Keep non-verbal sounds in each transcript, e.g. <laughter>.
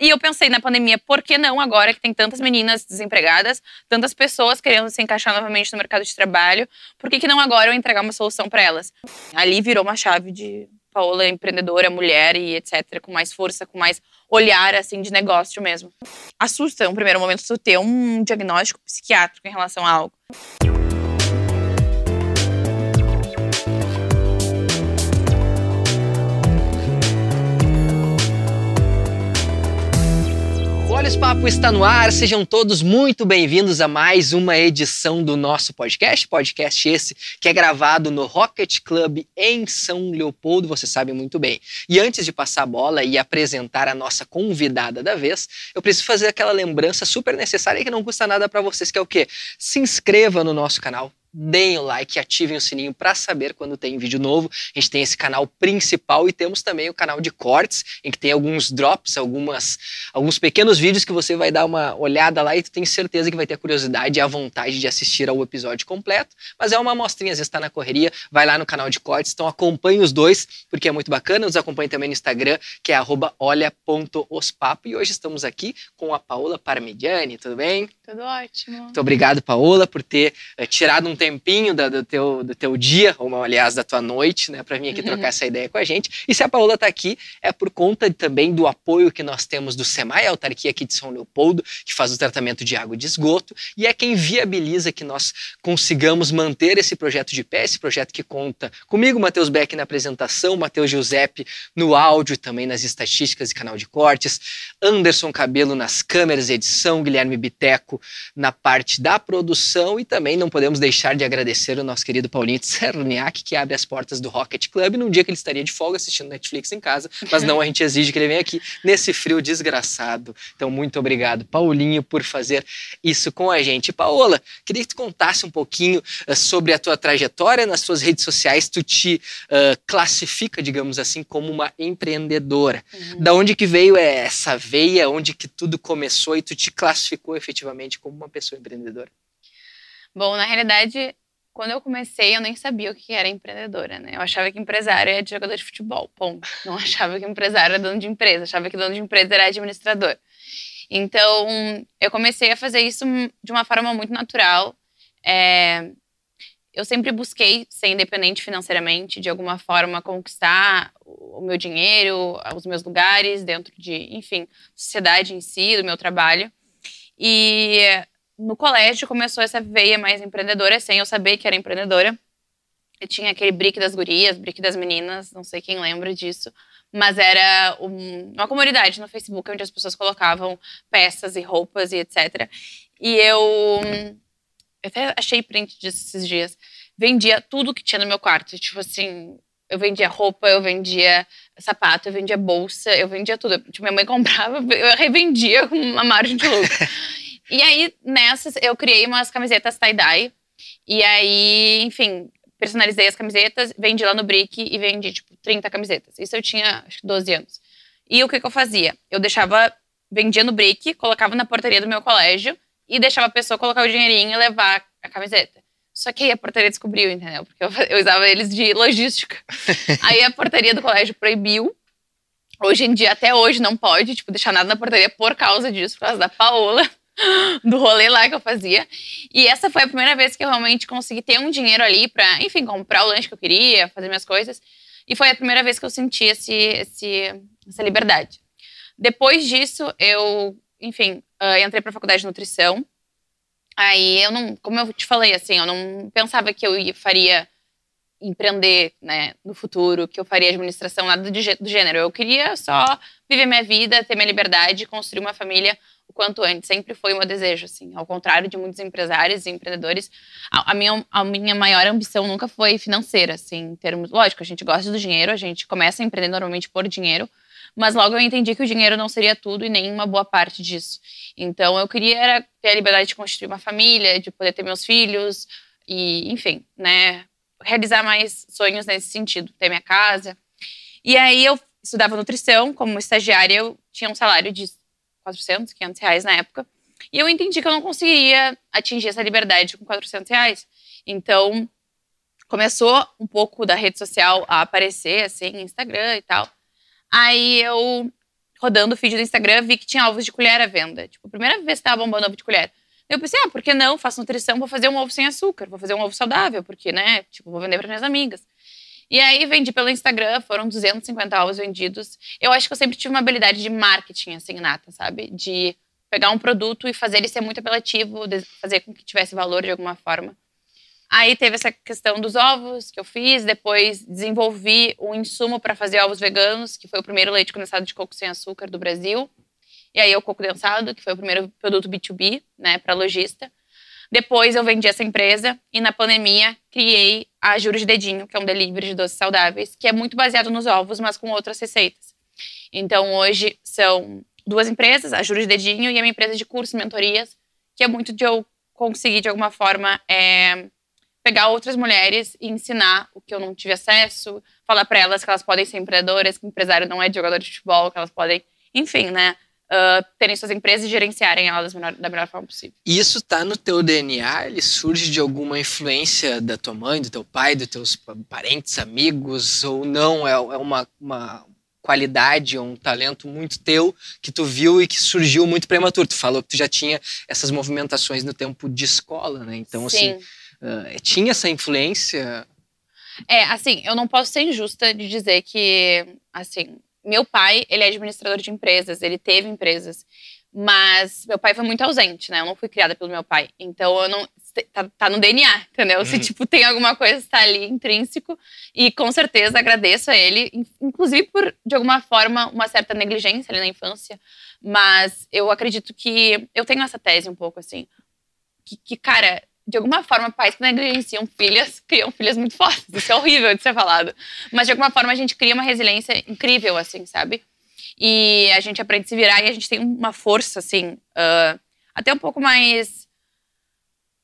E eu pensei na pandemia, por que não agora que tem tantas meninas desempregadas, tantas pessoas querendo se encaixar novamente no mercado de trabalho, por que, que não agora eu entregar uma solução para elas? Ali virou uma chave de Paola empreendedora, mulher e etc, com mais força, com mais olhar assim de negócio mesmo. Assusta um primeiro momento tu ter um diagnóstico psiquiátrico em relação a algo. Papo está no ar, sejam todos muito bem-vindos a mais uma edição do nosso podcast. Podcast esse que é gravado no Rocket Club em São Leopoldo, você sabe muito bem. E antes de passar a bola e apresentar a nossa convidada da vez, eu preciso fazer aquela lembrança super necessária que não custa nada para vocês, que é o quê? Se inscreva no nosso canal, deem o like, ativem o sininho para saber quando tem vídeo novo. A gente tem esse canal principal e temos também o canal de cortes, em que tem alguns drops, algumas, alguns pequenos vídeos que você vai dar uma olhada lá e tu tem certeza que vai ter a curiosidade e a vontade de assistir ao episódio completo. Mas é uma amostrinha, às vezes está na correria, vai lá no canal de cortes, então acompanhe os dois, porque é muito bacana. Nos acompanhe também no Instagram, que é olha.ospapo. E hoje estamos aqui com a Paola Parmigiani, tudo bem? Tudo ótimo. Muito obrigado, Paola, por ter uh, tirado um tempinho da, do, teu, do teu dia, ou aliás, da tua noite, né, para vir aqui trocar essa ideia com a gente. E se a Paola está aqui, é por conta também do apoio que nós temos do SEMAI, a autarquia aqui de São Leopoldo, que faz o tratamento de água e de esgoto, e é quem viabiliza que nós consigamos manter esse projeto de pé, esse projeto que conta comigo, Matheus Beck, na apresentação, Matheus Giuseppe no áudio e também nas estatísticas e canal de cortes, Anderson Cabelo nas câmeras, edição, Guilherme Biteco na parte da produção e também não podemos deixar de agradecer o nosso querido Paulinho Tserniak, que abre as portas do Rocket Club num dia que ele estaria de folga assistindo Netflix em casa, mas não a gente exige que ele venha aqui nesse frio desgraçado. Então, muito obrigado, Paulinho, por fazer isso com a gente. Paola, queria que tu contasse um pouquinho uh, sobre a tua trajetória nas suas redes sociais. Tu te uh, classifica, digamos assim, como uma empreendedora. Uhum. Da onde que veio essa veia, onde que tudo começou e tu te classificou efetivamente como uma pessoa empreendedora? Bom, na realidade, quando eu comecei, eu nem sabia o que era empreendedora, né? Eu achava que empresário era de jogador de futebol, ponto. Não <laughs> achava que empresário era dono de empresa, achava que dono de empresa era administrador. Então, eu comecei a fazer isso de uma forma muito natural. É, eu sempre busquei ser independente financeiramente, de alguma forma conquistar o meu dinheiro, os meus lugares dentro de, enfim, sociedade em si, do meu trabalho. E no colégio começou essa veia mais empreendedora, sem eu saber que era empreendedora. Eu tinha aquele brick das gurias, brick das meninas, não sei quem lembra disso. Mas era um, uma comunidade no Facebook onde as pessoas colocavam peças e roupas e etc. E eu, eu até achei print disso esses dias. Vendia tudo que tinha no meu quarto. Tipo assim, eu vendia roupa, eu vendia sapato, eu vendia bolsa, eu vendia tudo. Tipo, minha mãe <laughs> comprava, eu revendia com uma margem de lucro. E aí, nessas, eu criei umas camisetas tie-dye. E aí, enfim, personalizei as camisetas, vendi lá no Brick e vendi, tipo, 30 camisetas. Isso eu tinha, acho que 12 anos. E o que, que eu fazia? Eu deixava, vendia no Brick, colocava na portaria do meu colégio e deixava a pessoa colocar o dinheirinho e levar a camiseta. Só que aí a portaria descobriu, entendeu? Porque eu, eu usava eles de logística. <laughs> aí a portaria do colégio proibiu. Hoje em dia, até hoje, não pode, tipo, deixar nada na portaria por causa disso, por causa da Paola, do rolê lá que eu fazia. E essa foi a primeira vez que eu realmente consegui ter um dinheiro ali pra, enfim, comprar o lanche que eu queria, fazer minhas coisas. E foi a primeira vez que eu senti esse, esse, essa liberdade. Depois disso, eu, enfim, uh, entrei pra faculdade de nutrição. Aí eu não, como eu te falei, assim, eu não pensava que eu ia, faria empreender, né, no futuro, que eu faria administração, nada do, do gênero. Eu queria só viver minha vida, ter minha liberdade, construir uma família quanto antes. Sempre foi meu desejo, assim. Ao contrário de muitos empresários e empreendedores, a, a, minha, a minha maior ambição nunca foi financeira, assim, em termos... Lógico, a gente gosta do dinheiro, a gente começa a empreender normalmente por dinheiro, mas logo eu entendi que o dinheiro não seria tudo e nem uma boa parte disso. Então eu queria ter a liberdade de construir uma família, de poder ter meus filhos e, enfim, né, realizar mais sonhos nesse sentido, ter minha casa. E aí eu estudava nutrição, como estagiária eu tinha um salário de 400, 500 reais na época. E eu entendi que eu não conseguiria atingir essa liberdade com 400 reais. Então, começou um pouco da rede social a aparecer, assim, Instagram e tal. Aí eu rodando o feed do Instagram, vi que tinha ovos de colher à venda. Tipo, a primeira vez que tava bombando ovo de colher. Eu pensei, ah, por que não? Faço nutrição, vou fazer um ovo sem açúcar, vou fazer um ovo saudável, porque, né? Tipo, vou vender para minhas amigas. E aí vendi pelo Instagram, foram 250 ovos vendidos. Eu acho que eu sempre tive uma habilidade de marketing, assim, nata, sabe? De pegar um produto e fazer ele ser muito apelativo, fazer com que tivesse valor de alguma forma. Aí teve essa questão dos ovos que eu fiz, depois desenvolvi um insumo para fazer ovos veganos, que foi o primeiro leite condensado de coco sem açúcar do Brasil. E aí o coco densado, que foi o primeiro produto B2B, né, para lojista. Depois eu vendi essa empresa e na pandemia criei a Juros de Dedinho, que é um delivery de doces saudáveis, que é muito baseado nos ovos, mas com outras receitas. Então hoje são duas empresas, a Juros de Dedinho e a minha empresa de cursos, mentorias, que é muito de eu conseguir de alguma forma é, pegar outras mulheres e ensinar o que eu não tive acesso, falar para elas que elas podem ser empreendedoras, que empresário não é jogador de futebol, que elas podem, enfim, né, uh, terem suas empresas e gerenciarem elas da melhor forma possível. E isso tá no teu DNA? Ele surge de alguma influência da tua mãe, do teu pai, dos teus parentes, amigos, ou não? É, é uma, uma qualidade, um talento muito teu que tu viu e que surgiu muito prematuro. Tu falou que tu já tinha essas movimentações no tempo de escola, né? Então, assim, Sim. assim Uh, tinha essa influência? É, assim, eu não posso ser injusta de dizer que, assim, meu pai, ele é administrador de empresas, ele teve empresas, mas meu pai foi muito ausente, né? Eu não fui criada pelo meu pai, então eu não tá, tá no DNA, entendeu? Uhum. Se tipo tem alguma coisa está ali intrínseco e com certeza agradeço a ele, inclusive por de alguma forma uma certa negligência ali na infância, mas eu acredito que eu tenho essa tese um pouco assim, que, que cara de alguma forma, pais que negligenciam filhas criam filhas muito fortes. Isso é horrível de ser falado. Mas, de alguma forma, a gente cria uma resiliência incrível, assim, sabe? E a gente aprende a se virar e a gente tem uma força, assim, uh, até um pouco mais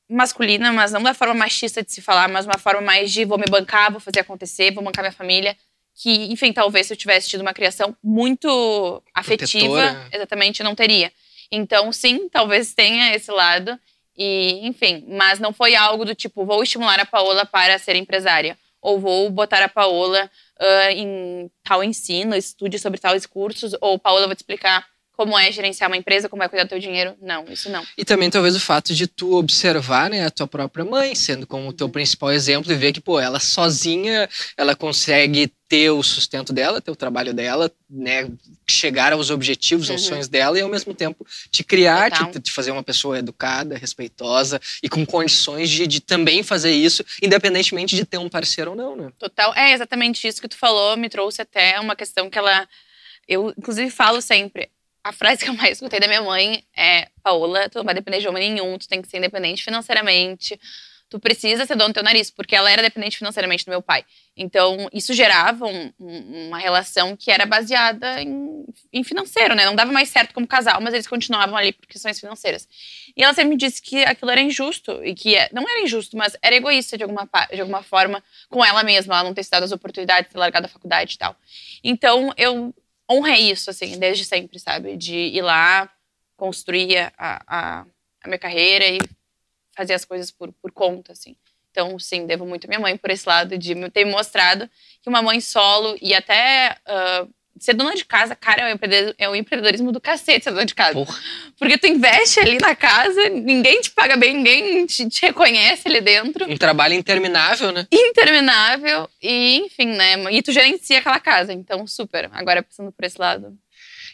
masculina, mas não da forma machista de se falar, mas uma forma mais de vou me bancar, vou fazer acontecer, vou bancar minha família. Que, enfim, talvez se eu tivesse tido uma criação muito afetiva, Protetora. exatamente, não teria. Então, sim, talvez tenha esse lado. E, enfim, mas não foi algo do tipo, vou estimular a Paola para ser empresária. Ou vou botar a Paola uh, em tal ensino, estude sobre tais cursos. Ou, Paola, vou te explicar como é gerenciar uma empresa, como é cuidar do teu dinheiro. Não, isso não. E também talvez o fato de tu observar né, a tua própria mãe, sendo como o teu principal exemplo e ver que, pô, ela sozinha, ela consegue ter o sustento dela, ter o trabalho dela, né, chegar aos objetivos, aos uhum. sonhos dela e ao mesmo tempo te criar, te, te, fazer uma pessoa educada, respeitosa e com condições de, de também fazer isso, independentemente de ter um parceiro ou não, né? Total, é exatamente isso que tu falou, me trouxe até uma questão que ela eu, inclusive, falo sempre a frase que eu mais escutei da minha mãe é: Paola, tu não vai depender de homem nenhum, tu tem que ser independente financeiramente, tu precisa ser dono do teu nariz, porque ela era dependente financeiramente do meu pai. Então, isso gerava um, um, uma relação que era baseada em, em, financeiro, né? Não dava mais certo como casal, mas eles continuavam ali por questões financeiras. E ela sempre me disse que aquilo era injusto, e que é, não era injusto, mas era egoísta de alguma, de alguma forma com ela mesma, ela não ter se dado as oportunidades, ter largado a faculdade e tal. Então, eu honrei isso, assim, desde sempre, sabe? De ir lá, construir a, a, a minha carreira e fazer as coisas por, por conta, assim. Então, sim, devo muito à minha mãe por esse lado de ter mostrado que uma mãe solo e até uh, ser dona de casa, cara, é o empreendedorismo do cacete ser dona de casa. Porra. Porque tu investe ali na casa, ninguém te paga bem, ninguém te, te, reconhece ali dentro. Um trabalho interminável, né? Interminável. E, enfim, né? E tu gerencia aquela casa. Então, super. Agora, pensando por esse lado.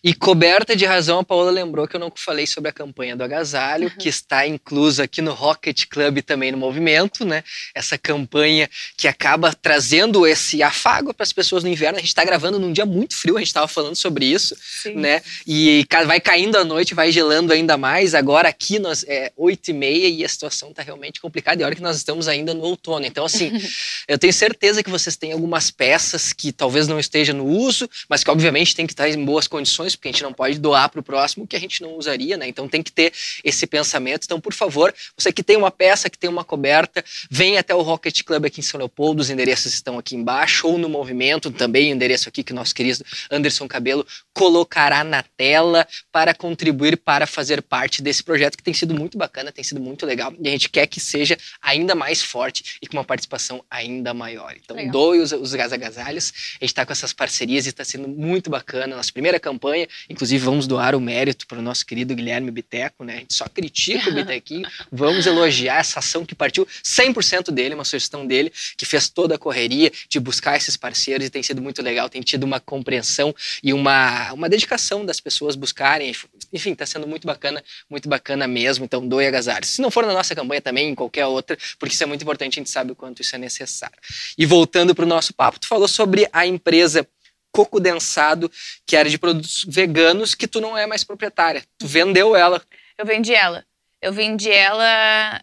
E coberta de razão, a Paola lembrou que eu não falei sobre a campanha do agasalho, uhum. que está inclusa aqui no Rocket Club também no movimento, né? Essa campanha que acaba trazendo esse afago para as pessoas no inverno. A gente está gravando num dia muito frio, a gente estava falando sobre isso, Sim. né? E vai caindo a noite, vai gelando ainda mais. Agora aqui nós é 8 e meia e a situação está realmente complicada. E olha que nós estamos ainda no outono. Então, assim, <laughs> eu tenho certeza que vocês têm algumas peças que talvez não estejam no uso, mas que obviamente tem que estar em boas condições porque a gente não pode doar para o próximo que a gente não usaria, né? Então tem que ter esse pensamento. Então, por favor, você que tem uma peça, que tem uma coberta, vem até o Rocket Club aqui em São Leopoldo, os endereços estão aqui embaixo, ou no movimento, também o endereço aqui que nosso querido Anderson Cabelo colocará na tela para contribuir para fazer parte desse projeto que tem sido muito bacana, tem sido muito legal e a gente quer que seja ainda mais forte e com uma participação ainda maior. Então, legal. doe os, os agasalhos, a gente está com essas parcerias e está sendo muito bacana. Nossa primeira campanha Inclusive, vamos doar o mérito para o nosso querido Guilherme Biteco, né? A gente só critica o Bitequinho. <laughs> vamos elogiar essa ação que partiu 100% dele, uma sugestão dele, que fez toda a correria de buscar esses parceiros e tem sido muito legal, tem tido uma compreensão e uma, uma dedicação das pessoas buscarem. Enfim, está sendo muito bacana, muito bacana mesmo. Então, doe agasalhos. Se não for na nossa campanha também, em qualquer outra, porque isso é muito importante, a gente sabe o quanto isso é necessário. E voltando para o nosso papo, tu falou sobre a empresa Coco Densado, que era de produtos veganos, que tu não é mais proprietária. Tu vendeu ela. Eu vendi ela. Eu vendi ela.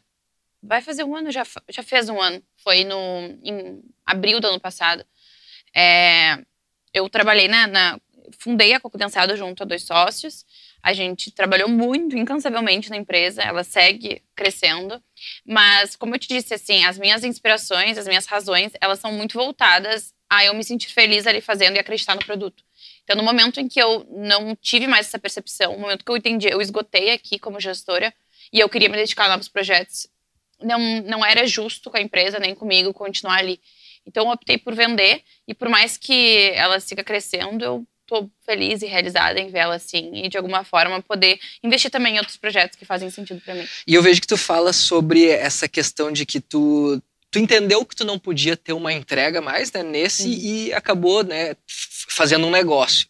Vai fazer um ano, já, já fez um ano. Foi no, em abril do ano passado. É, eu trabalhei na, na. Fundei a Coco Densado junto a dois sócios. A gente trabalhou muito, incansavelmente na empresa, ela segue crescendo. Mas, como eu te disse, assim, as minhas inspirações, as minhas razões, elas são muito voltadas a eu me sentir feliz ali fazendo e acreditar no produto. Então, no momento em que eu não tive mais essa percepção, no momento que eu entendi, eu esgotei aqui como gestora e eu queria me dedicar a novos projetos, não, não era justo com a empresa nem comigo continuar ali. Então, eu optei por vender e por mais que ela siga crescendo, eu tô feliz e realizada em vê-la assim e de alguma forma poder investir também em outros projetos que fazem sentido para mim. E eu vejo que tu fala sobre essa questão de que tu tu entendeu que tu não podia ter uma entrega mais né, nesse e acabou né, fazendo um negócio.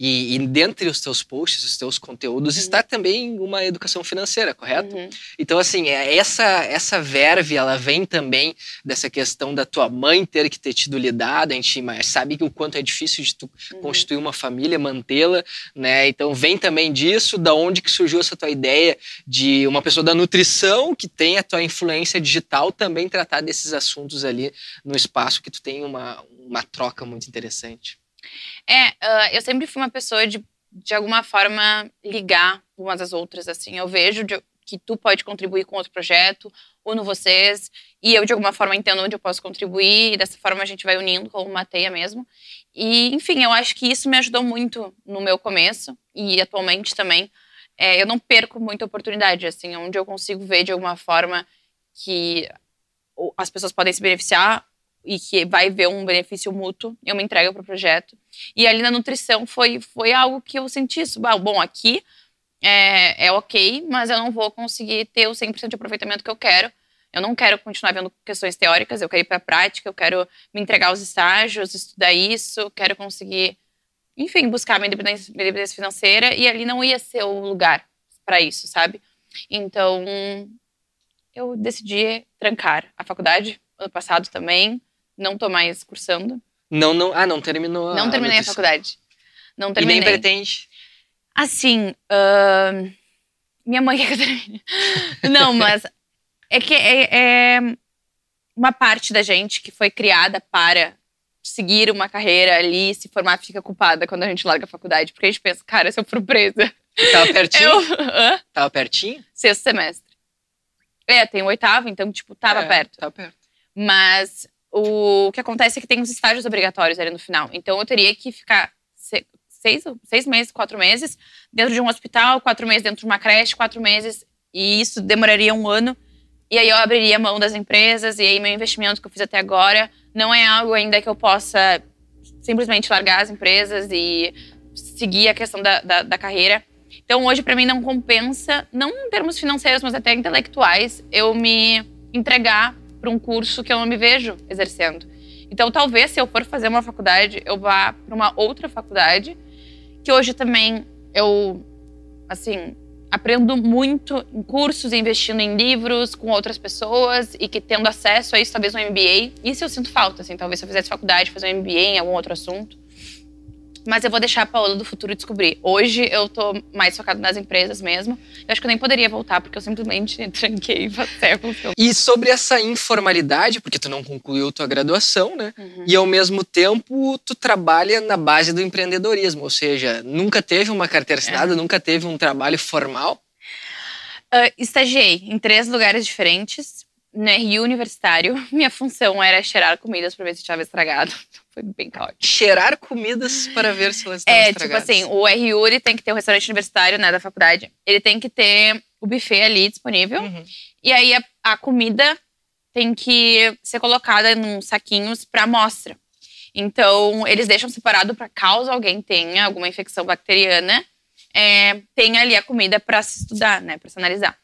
E, e dentre os teus posts, os teus conteúdos, uhum. está também uma educação financeira, correto? Uhum. Então, assim, é, essa, essa verve, ela vem também dessa questão da tua mãe ter que ter tido lidado, a gente sabe que o quanto é difícil de tu uhum. constituir uma família, mantê-la, né? Então, vem também disso, da onde que surgiu essa tua ideia de uma pessoa da nutrição que tem a tua influência digital também tratar desses assuntos ali no espaço que tu tem uma, uma troca muito interessante. É, uh, eu sempre fui uma pessoa de, de alguma forma, ligar umas às outras, assim. Eu vejo de, que tu pode contribuir com outro projeto, uno vocês, e eu, de alguma forma, entendo onde eu posso contribuir, e dessa forma a gente vai unindo como uma teia mesmo. E, enfim, eu acho que isso me ajudou muito no meu começo, e atualmente também. É, eu não perco muita oportunidade, assim, onde eu consigo ver, de alguma forma, que as pessoas podem se beneficiar e que vai ver um benefício mútuo, eu me entrego para o projeto. E ali na nutrição foi, foi algo que eu senti isso. Bom, aqui é, é ok, mas eu não vou conseguir ter o 100% de aproveitamento que eu quero. Eu não quero continuar vendo questões teóricas, eu quero ir para a prática, eu quero me entregar aos estágios, estudar isso, quero conseguir, enfim, buscar minha independência, minha independência financeira e ali não ia ser o lugar para isso, sabe? Então, eu decidi trancar a faculdade ano passado também não tô mais cursando. Não, não, ah, não terminou. Não terminei a, a faculdade. Não terminei. E nem pretende? Assim, uh, minha mãe quer <laughs> que eu termine. não, mas é que é, é uma parte da gente que foi criada para seguir uma carreira ali, se formar, fica culpada quando a gente larga a faculdade. Porque a gente pensa, cara, se eu for presa. Tava pertinho? <laughs> Eu... Tava pertinho? Sexto semestre. É, tem o oitavo, então, tipo, tava é, perto. Tava perto. Mas o que acontece é que tem os estágios obrigatórios ali no final. Então eu teria que ficar seis, seis meses, quatro meses dentro de um hospital, quatro meses dentro de uma creche, quatro meses. E isso demoraria um ano. E aí eu abriria mão das empresas. E aí meu investimento que eu fiz até agora não é algo ainda que eu possa simplesmente largar as empresas e seguir a questão da, da, da carreira. Então hoje para mim não compensa, não em termos financeiros, mas até intelectuais, eu me entregar para um curso que eu não me vejo exercendo. Então, talvez se eu for fazer uma faculdade, eu vá para uma outra faculdade, que hoje também eu, assim, aprendo muito em cursos, investindo em livros com outras pessoas e que tendo acesso a isso, talvez um MBA. Isso eu sinto falta, assim, talvez se eu fizesse faculdade, fazer um MBA em algum outro assunto. Mas eu vou deixar a Paola do futuro descobrir. Hoje eu tô mais focada nas empresas mesmo. Eu acho que eu nem poderia voltar, porque eu simplesmente <laughs> tranquei séculos. E sobre essa informalidade, porque tu não concluiu tua graduação, né? Uhum. E ao mesmo tempo tu trabalha na base do empreendedorismo, ou seja, nunca teve uma carteira assinada, é. nunca teve um trabalho formal. Uh, estagiei em três lugares diferentes no RU universitário, <laughs> minha função era cheirar comidas para ver se estava estragado. Foi bem caótico. Cheirar comidas para ver se elas estavam é, estragadas. É, tipo assim, o RU ele tem que ter o restaurante universitário, né, da faculdade. Ele tem que ter o buffet ali disponível. Uhum. E aí a, a, comida tem que ser colocada em saquinhos para amostra. Então, eles deixam separado para caso alguém tenha alguma infecção bacteriana, é, tenha ali a comida para se estudar, né, para se analisar.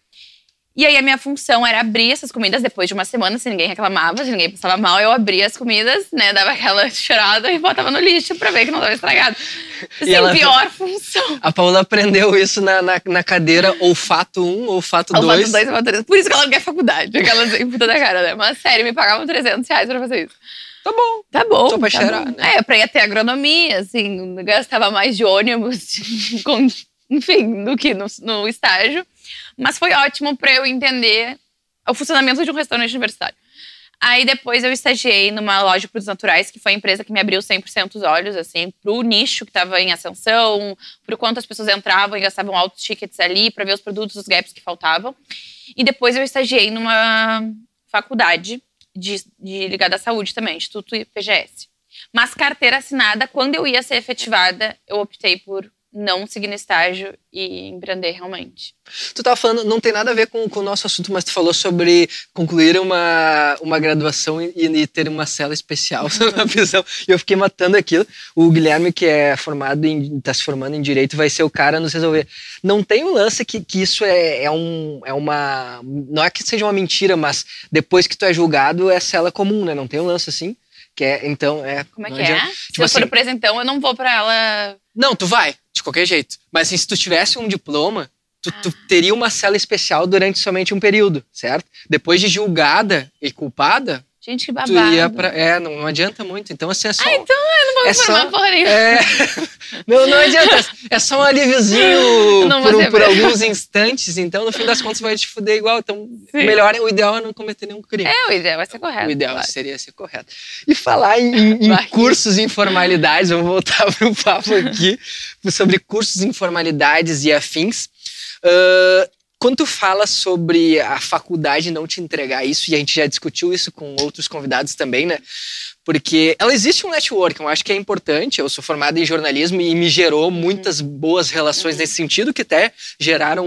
E aí a minha função era abrir essas comidas depois de uma semana, se ninguém reclamava, se ninguém passava mal, eu abria as comidas, né, dava aquela <laughs> cheirada e botava no lixo para ver que não estava estragado. <laughs> Assim, ela, pior função. A Paula aprendeu isso na, na, na cadeira olfato 1, olfato 2. Olfato 2, olfato 3. Por isso que ela não quer faculdade, aquela puta da cara, né? Mas sério, me pagavam 300 reais pra fazer isso. Tá bom. Tá bom. Só pra tá cheirar, bom. né? É, pra ir até agronomia, assim, gastava mais de ônibus, <laughs> com, enfim, do que no, no estágio. Mas foi ótimo para eu entender o funcionamento de um restaurante universitário. Aí depois eu estagiei numa loja de produtos naturais, que foi a empresa que me abriu 100% os olhos, assim, pro nicho que estava em ascensão, pro quanto as pessoas entravam e gastavam altos tickets ali, para ver os produtos, os gaps que faltavam. E depois eu estagiei numa faculdade de, de ligada à saúde também, Instituto PGS. Mas carteira assinada, quando eu ia ser efetivada, eu optei por não seguir no estágio e empreender realmente. Tu estava falando, não tem nada a ver com, com, o nosso assunto, mas tu falou sobre concluir uma, uma graduação e, e ter uma cela especial <laughs> na prisão. E eu fiquei matando aquilo. O Guilherme, que é formado em, tá se formando em Direito, vai ser o cara a nos resolver. Não tem um lance que, que isso é, é, um, é uma... Não é que seja uma mentira, mas depois que tu é julgado, é cela comum, né? Não tem um lance assim? Que é, então, é... Como é que adianta. é? Tipo se eu assim, for presa, então, eu não vou para ela... Não, tu vai de qualquer jeito. Mas assim, se tu tivesse um diploma, tu, tu, teria uma cela especial durante somente um período, certo? Depois de julgada e culpada. Gente, que babado. Tu ia pra, é, não, não adianta muito. Então, assim, é só. Ah, então eu não vou é formar só, porra nenhuma. É, <laughs> não, não adianta. É só um alíviozinho por, por alguns instantes. Então, no fim das contas, vai te fuder igual. Então, Sim. melhor, o ideal é não cometer nenhum crime. É, o ideal vai ser correto. O ideal claro. seria ser correto. E falar em, em cursos e informalidades, vamos voltar <laughs> para o papo aqui sobre cursos, informalidades e afins. Uh, quando tu fala sobre a faculdade não te entregar isso, e a gente já discutiu isso com outros convidados também, né? Porque ela existe um network, eu acho que é importante. Eu sou formado em jornalismo e me gerou muitas boas relações uhum. nesse sentido, que até geraram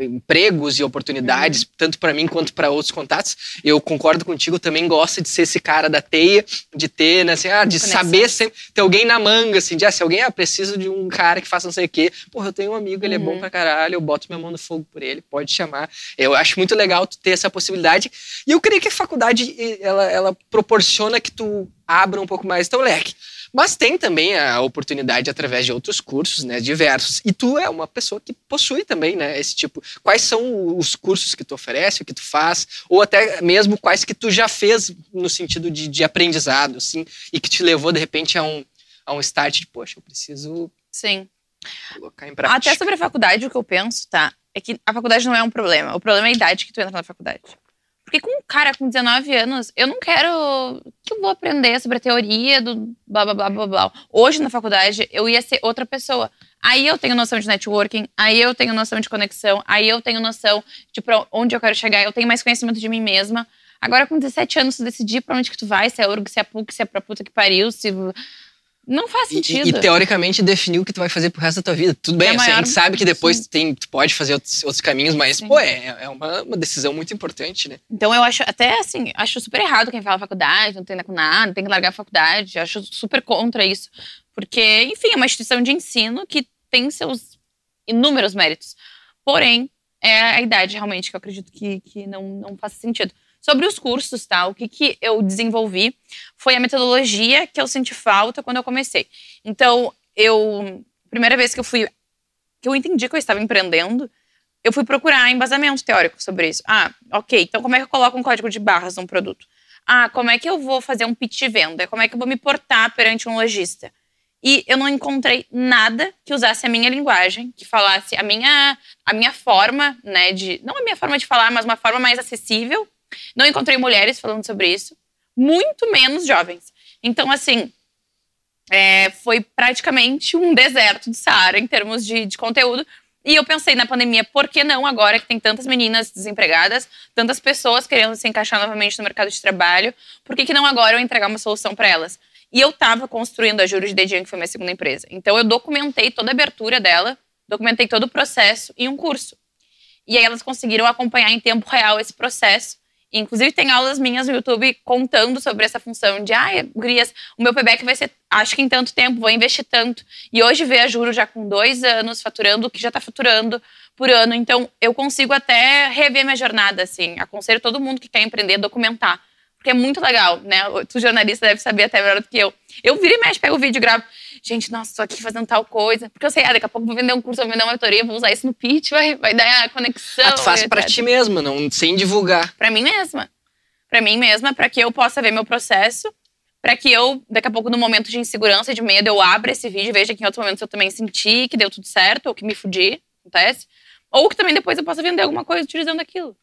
empregos e oportunidades, uhum. tanto para mim quanto para outros contatos. Eu concordo contigo, também gosto de ser esse cara da teia, de ter, né, assim, ah, de Conexão. saber sempre ter alguém na manga, assim, de ah, se alguém ah, preciso de um cara que faça não sei o quê. Porra, eu tenho um amigo, ele é bom uhum. pra caralho, eu boto minha mão no fogo por ele, pode chamar. Eu acho muito legal tu ter essa possibilidade. E eu creio que a faculdade, ela, ela proporciona que tu abra um pouco mais teu leque. Mas tem também a oportunidade através de outros cursos, né, diversos. E tu é uma pessoa que possui também, né, esse tipo. Quais são os cursos que tu oferece, o que tu faz, ou até mesmo quais que tu já fez no sentido de, de aprendizado, assim, e que te levou de repente a um a um start de, poxa, eu preciso Sim. colocar em prática. Até sobre a faculdade, o que eu penso, tá, é que a faculdade não é um problema. O problema é a idade que tu entra na faculdade. Porque com um cara com 19 anos, eu não quero que eu vou aprender sobre a teoria do blá blá blá blá blá. Hoje na faculdade eu ia ser outra pessoa. Aí eu tenho noção de networking, aí eu tenho noção de conexão, aí eu tenho noção de pra onde eu quero chegar, eu tenho mais conhecimento de mim mesma. Agora com 17 anos, tu decidir pra onde que tu vai, se é URG, se é PUC, se é pra puta que pariu, se não faz sentido. E, e, teoricamente definiu o que tu vai fazer pro resto da tua vida. Tudo bem, é assim, a gente sabe que depois tu, tem, tu pode fazer outros, outros caminhos, mas, Sim. pô, é, é uma, uma, decisão muito importante, né? Então eu acho, até assim, acho super errado quem fala faculdade, não tem nada com nada, tem que largar a faculdade. Eu acho super contra isso. Porque, enfim, é uma instituição de ensino que tem seus inúmeros méritos. Porém, é a idade realmente que eu acredito que, que não, não faz sentido. Sobre os cursos, tá? O que, que eu desenvolvi foi a metodologia que eu senti falta quando eu comecei. Então, eu. Primeira vez que eu fui. que eu entendi que eu estava empreendendo, eu fui procurar embasamento teórico sobre isso. Ah, ok, então como é que eu coloco um código de barras num produto? Ah, como é que eu vou fazer um pitch venda? Como é que eu vou me portar perante um lojista? E eu não encontrei nada que usasse a minha linguagem, que falasse a minha, a minha forma, né, de. Não a minha forma de falar, mas uma forma mais acessível não encontrei mulheres falando sobre isso, muito menos jovens. Então, assim, é, foi praticamente um deserto do Saara em termos de, de conteúdo. E eu pensei na pandemia, por que não agora que tem tantas meninas desempregadas, tantas pessoas querendo se encaixar novamente no mercado de trabalho, por que, que não agora eu entregar uma solução para elas? E eu estava construindo a Juro de Dedian, que foi minha segunda empresa. Então eu documentei toda a abertura dela, documentei todo o processo em um curso. E aí elas conseguiram acompanhar em tempo real esse processo Inclusive, tem aulas minhas no YouTube contando sobre essa função de, ah, gurias, o meu payback vai ser, acho que em tanto tempo, vou investir tanto. E hoje ver a Juro já com dois anos, faturando o que já está faturando por ano. Então, eu consigo até rever minha jornada, assim. Aconselho todo mundo que quer empreender, documentar. Porque é muito legal, né? Tu jornalista deve saber até melhor do que eu. Eu viro e mexe, pego o vídeo e gravo gente, nossa, tô aqui fazendo tal coisa. Porque eu sei, ah, daqui a pouco vou vender um curso, vou vender uma mentoria, vou usar isso no pitch, vai, vai dar a conexão. Ah, tu faz pra ti mesma, não, sem divulgar. Pra mim mesma. Pra mim mesma, pra que eu possa ver meu processo, pra que eu, daqui a pouco, no momento de insegurança e de medo, eu abra esse vídeo e veja que em outros momentos eu também senti que deu tudo certo, ou que me fudi, acontece. Ou que também depois eu possa vender alguma coisa utilizando aquilo.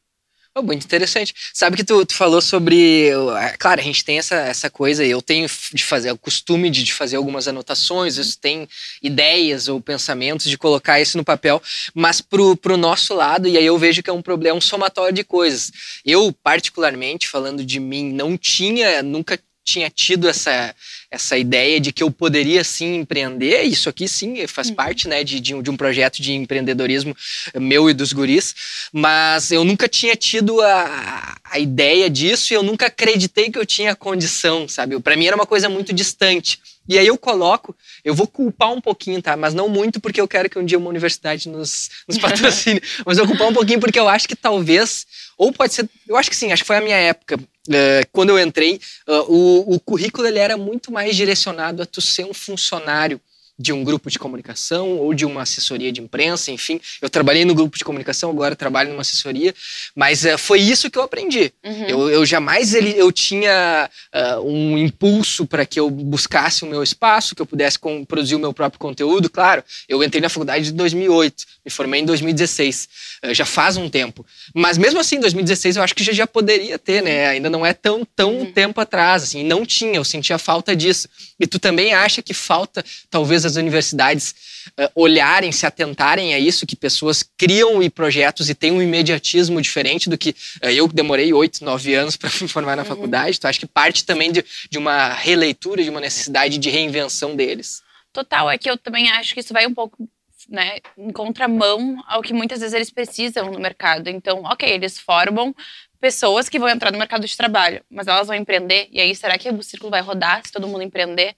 Oh, muito interessante. Sabe que tu, tu, falou sobre. Claro, a gente tem essa, essa coisa, eu tenho de fazer o costume de, de fazer algumas anotações, isso tem ideias ou pensamentos de colocar isso no papel, mas pro, pro nosso lado, e aí eu vejo que é um problema, um somatório de coisas. Eu, particularmente, falando de mim, não tinha, nunca tinha tido essa, essa ideia de que eu poderia sim empreender. Isso aqui sim faz uhum. parte né, de, de, um, de, um, projeto de empreendedorismo meu e dos guris, mas eu nunca tinha tido a, a ideia disso e eu nunca acreditei que eu tinha condição, sabe? Para mim era uma coisa muito distante. E aí eu coloco, eu vou culpar um pouquinho, tá? Mas não muito porque eu quero que um dia uma universidade nos, nos <laughs> patrocine. mas eu vou culpar um pouquinho porque eu acho que talvez, ou pode ser, eu acho que sim, acho que foi a minha época. Uh, quando eu entrei, uh, o, o currículo ele era muito mais direcionado a tu ser um funcionário de um grupo de comunicação ou de uma assessoria de imprensa, enfim. Eu trabalhei no grupo de comunicação, agora trabalho numa assessoria, mas uh, foi isso que eu aprendi. Uhum. Eu, eu, jamais ele, eu tinha uh, um impulso para que eu buscasse o meu espaço, que eu pudesse com, produzir o meu próprio conteúdo. Claro, eu entrei na faculdade em 2008, me formei em 2016, uh, eh, já faz um tempo. Mas mesmo assim, em 2016 eu acho que já, já poderia ter, né? Ainda não é tão, tão uhum. tempo atrás, assim, não tinha, eu sentia falta disso. E tu também acha que falta, talvez, as universidades uh, olharem, se atentarem a isso, que pessoas criam e projetos e têm um imediatismo diferente do que uh, eu demorei oito, nove anos para me formar na uhum. faculdade. Tu acha que parte também de, de uma releitura, de uma necessidade de reinvenção deles? Total, é que eu também acho que isso vai um pouco né, em contramão ao que muitas vezes eles precisam no mercado. Então, ok, eles formam pessoas que vão entrar no mercado de trabalho, mas elas vão empreender. E aí, será que o círculo vai rodar se todo mundo empreender?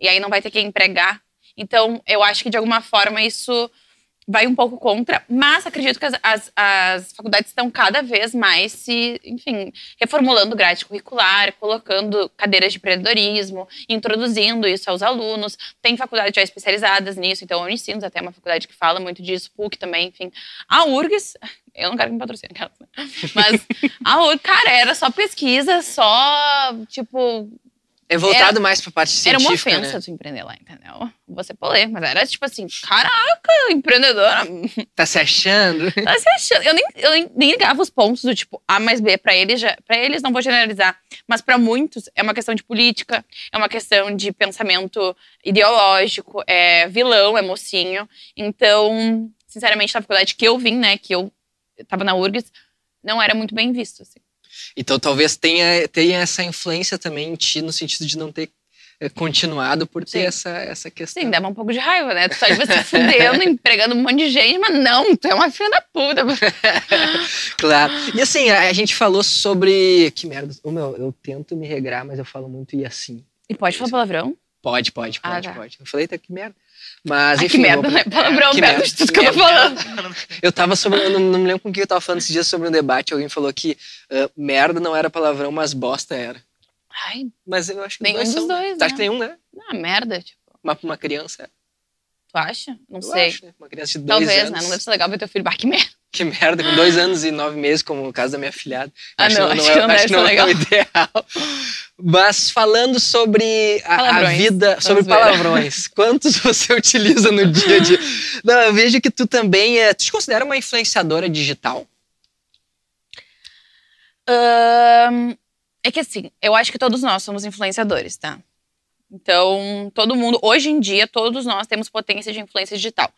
E aí não vai ter quem empregar. Então, eu acho que de alguma forma isso vai um pouco contra, mas acredito que as, as, as, faculdades estão cada vez mais se, enfim, reformulando grade curricular, colocando cadeiras de empreendedorismo, introduzindo isso aos alunos. Tem faculdades já especializadas nisso, então a Unicinos até é uma faculdade que fala muito disso, PUC também, enfim. A URGS, <laughs> eu não quero que me patrocine, mas a URGS, cara, era só pesquisa, só, tipo, é voltado era, mais pra parte científica, Era uma ofensa né? tu empreender lá, entendeu? Você polê, mas era tipo assim, caraca, empreendedora. <laughs> Tá se achando? <laughs> Tá se achando. Eu nem, eu nem ligava os pontos do tipo A mais B. Pra eles, já, pra eles não vou generalizar, mas para muitos é uma questão de política, é uma questão de pensamento ideológico, é vilão, é mocinho. Então, sinceramente, na faculdade que eu vim, né, que eu tava na URGS, não era muito bem visto, assim. Então talvez tenha, tenha essa influência também em ti, no sentido de não ter eh, continuado por ter essa, essa questão. Sim, dava um pouco de raiva, né? Tu tá tipo, se fudendo, <laughs> empregando um monte de gente, mas não, tu é uma filha da puta. <laughs> claro. E assim, a, a, gente falou sobre. Que merda. Oh, meu, eu tento me regrar, mas eu falo muito e assim. E pode falar palavrão? Pode, pode, pode, ah, tá. pode. Eu falei, tá que merda. Mas, enfim. que merda, né? Palavrão que perto de tudo que eu tô falando. Eu tava sobre. Eu não, não, me lembro com quem eu tava falando esses dias sobre um debate. Alguém falou que uh, merda não era palavrão, mas bosta era. Ai. Mas eu acho que nenhum dois dos são. dois. Né? Acho que nenhum, né? Ah, merda, tipo. Uma, uma criança. Tu acha? Não eu sei. Acho, né? Uma criança de dois Talvez, anos. né? Não deve ser legal ver teu filho. Bah, que merda. Que merda, com dois anos e nove meses, como o caso da minha filhada. Ah, acho não, não, acho que não, acho que não é o ideal. Mas falando sobre a, a vida, sobre palavrões, <laughs> quantos você utiliza no dia a dia? Não, eu vejo que tu também é. Tu te considera uma influenciadora digital? É que assim, eu acho que todos nós somos influenciadores, tá? Então, todo mundo, hoje em dia, todos nós temos potência de influência digital.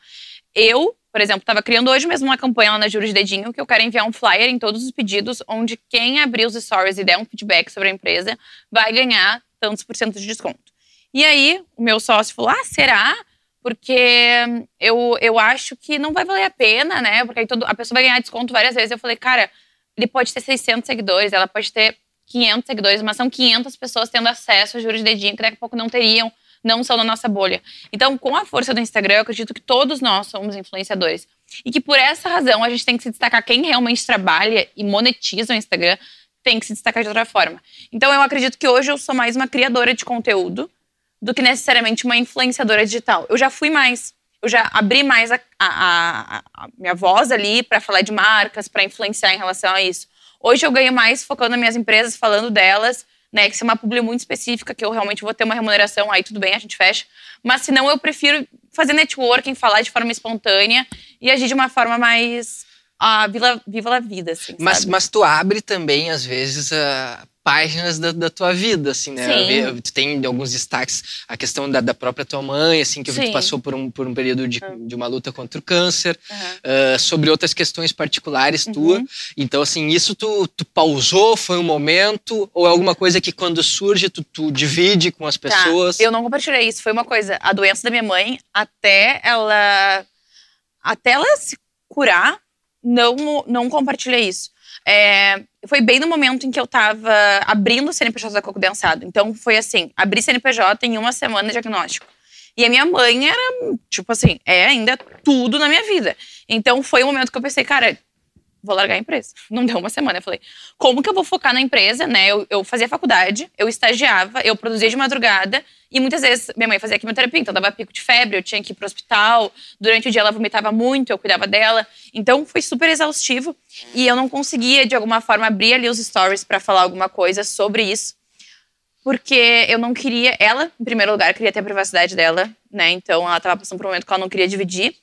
Eu, por exemplo, estava criando hoje mesmo uma campanha lá na Juros de Dedinho que eu quero enviar um flyer em todos os pedidos, onde quem abrir os stories e der um feedback sobre a empresa vai ganhar tantos por cento de desconto. E aí, o meu sócio falou: Ah, será? Porque eu, eu acho que não vai valer a pena, né? Porque aí todo, a pessoa vai ganhar desconto várias vezes. Eu falei, cara, ele pode ter 600 seguidores, ela pode ter 500 seguidores, mas são 500 pessoas tendo acesso a juros de dedinho que daqui a pouco não teriam, não são da nossa bolha. Então, com a força do Instagram, eu acredito que todos nós somos influenciadores. E que por essa razão a gente tem que se destacar quem realmente trabalha e monetiza o Instagram tem que se destacar de outra forma. Então eu acredito que hoje eu sou mais uma criadora de conteúdo do que necessariamente uma influenciadora digital. Eu já fui mais, eu já abri mais a, a, a, a minha voz ali para falar de marcas, para influenciar em relação a isso. Hoje eu ganho mais focando nas minhas empresas, falando delas, né? Que se é uma publi muito específica, que eu realmente vou ter uma remuneração, aí tudo bem, a gente fecha. Mas se não, eu prefiro fazer networking, falar de forma espontânea e agir de uma forma mais a Vila, Viva a Vida, assim, mas, mas tu abre também, às vezes, uh, páginas da, da, tua vida, assim, né? Tu tem alguns destaques, a questão da, da própria tua mãe, assim, que tu passou por um, por um período de, uhum. de uma luta contra o câncer, uhum. uh, sobre outras questões particulares uhum. tua. Então, assim, isso tu, tu pausou, foi um momento, ou é alguma coisa que quando surge tu, tu divide com as tá. pessoas? Tá. Eu não compartilhei isso, foi uma coisa, a doença da minha mãe, até ela, até ela se curar, não, não compartilhei isso. É, foi bem no momento em que eu tava abrindo o CNPJ da Coco Densado. Então foi assim: abri CNPJ em uma semana de diagnóstico. E a minha mãe era, tipo assim, é ainda tudo na minha vida. Então foi o momento que eu pensei, cara, vou largar a empresa. Não deu uma semana. Eu falei, como que eu vou focar na empresa, né? Eu, eu fazia faculdade, eu estagiava, eu produzia de madrugada. E muitas vezes minha mãe fazia quimioterapia, então dava pico de febre, eu tinha que ir pro hospital. Durante o dia ela vomitava muito, eu cuidava dela. Então foi super exaustivo. E eu não conseguia, de alguma forma, abrir ali os stories para falar alguma coisa sobre isso. Porque eu não queria, ela, em primeiro lugar, queria ter a privacidade dela, né? Então ela tava passando por um momento que ela não queria dividir.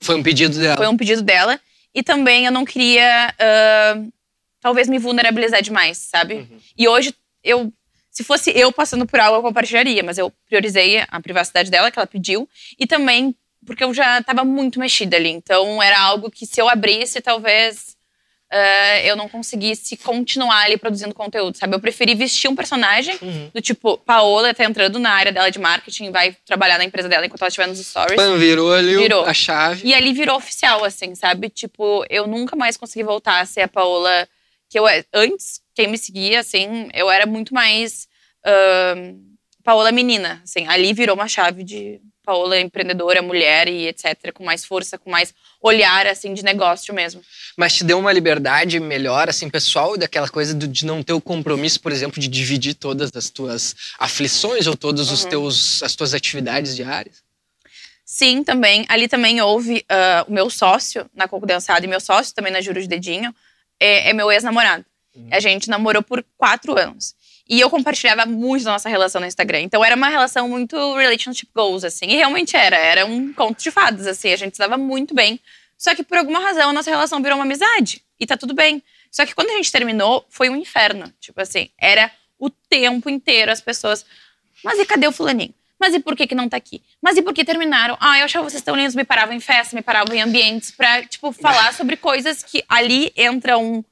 Foi um pedido dela. Foi um pedido dela. E também eu não queria, uh, talvez, me vulnerabilizar demais, sabe? Uhum. E hoje, eu, se fosse eu passando por algo, eu compartilharia, mas eu priorizei a privacidade dela, que ela pediu, e também porque eu já estava muito mexida ali. Então, era algo que se eu abrisse, talvez uh, eu não conseguisse continuar ali produzindo conteúdo, sabe? Eu preferi vestir um personagem uhum. do tipo, Paola tá entrando na área dela de marketing, vai trabalhar na empresa dela enquanto ela estiver nos stories. Pan, virou ali virou. a chave. E ali virou oficial, assim, sabe? Tipo, eu nunca mais consegui voltar a ser a Paola que eu antes, quem me seguia, assim, eu era muito mais uh, Paola menina, assim. Ali virou uma chave de Paola empreendedora, mulher e etc, com mais força, com mais olhar assim de negócio mesmo. Mas te deu uma liberdade melhor assim pessoal daquela coisa de não ter o compromisso, por exemplo, de dividir todas as tuas aflições ou todos uhum. os teus as tuas atividades diárias? Sim, também. Ali também houve uh, o meu sócio na Coco Dançado e meu sócio também na Juro de Dedinho é, é meu ex-namorado. Uhum. A gente namorou por quatro anos. E eu compartilhava muito da nossa relação no Instagram. Então era uma relação muito relationship goals, assim. E realmente era. Era um conto de fadas, assim. A gente dava muito bem. Só que por alguma razão a nossa relação virou uma amizade. E tá tudo bem. Só que quando a gente terminou, foi um inferno. Tipo assim, era o tempo inteiro as pessoas. Mas e cadê o fulaninho? Mas e por que que não tá aqui? Mas e por que terminaram? Ah, eu achava vocês tão lindos, me paravam em festa, me paravam em ambientes pra, tipo, falar sobre coisas que ali entra um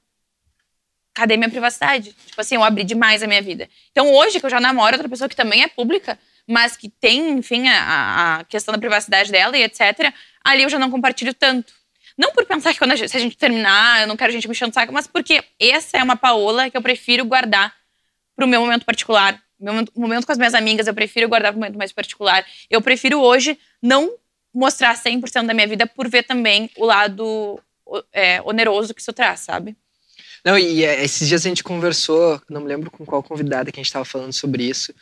cadê minha privacidade? Tipo assim, eu abri demais a minha vida. Então hoje que eu já namoro outra pessoa que também é pública, mas que tem, enfim, a, a questão da privacidade dela e etc., ali eu já não compartilho tanto. Não por pensar que quando a gente, se a gente terminar, eu não quero a gente me enchendo o saco, mas porque essa é uma Paola que eu prefiro guardar para o meu momento particular. Meu momento, momento com as minhas amigas, eu prefiro guardar um momento mais particular. Eu prefiro hoje não mostrar 100% da minha vida por ver também o lado é, oneroso que isso traz, sabe? Não, e é, esses dias a gente conversou, não me lembro com qual convidada que a gente estava falando sobre isso,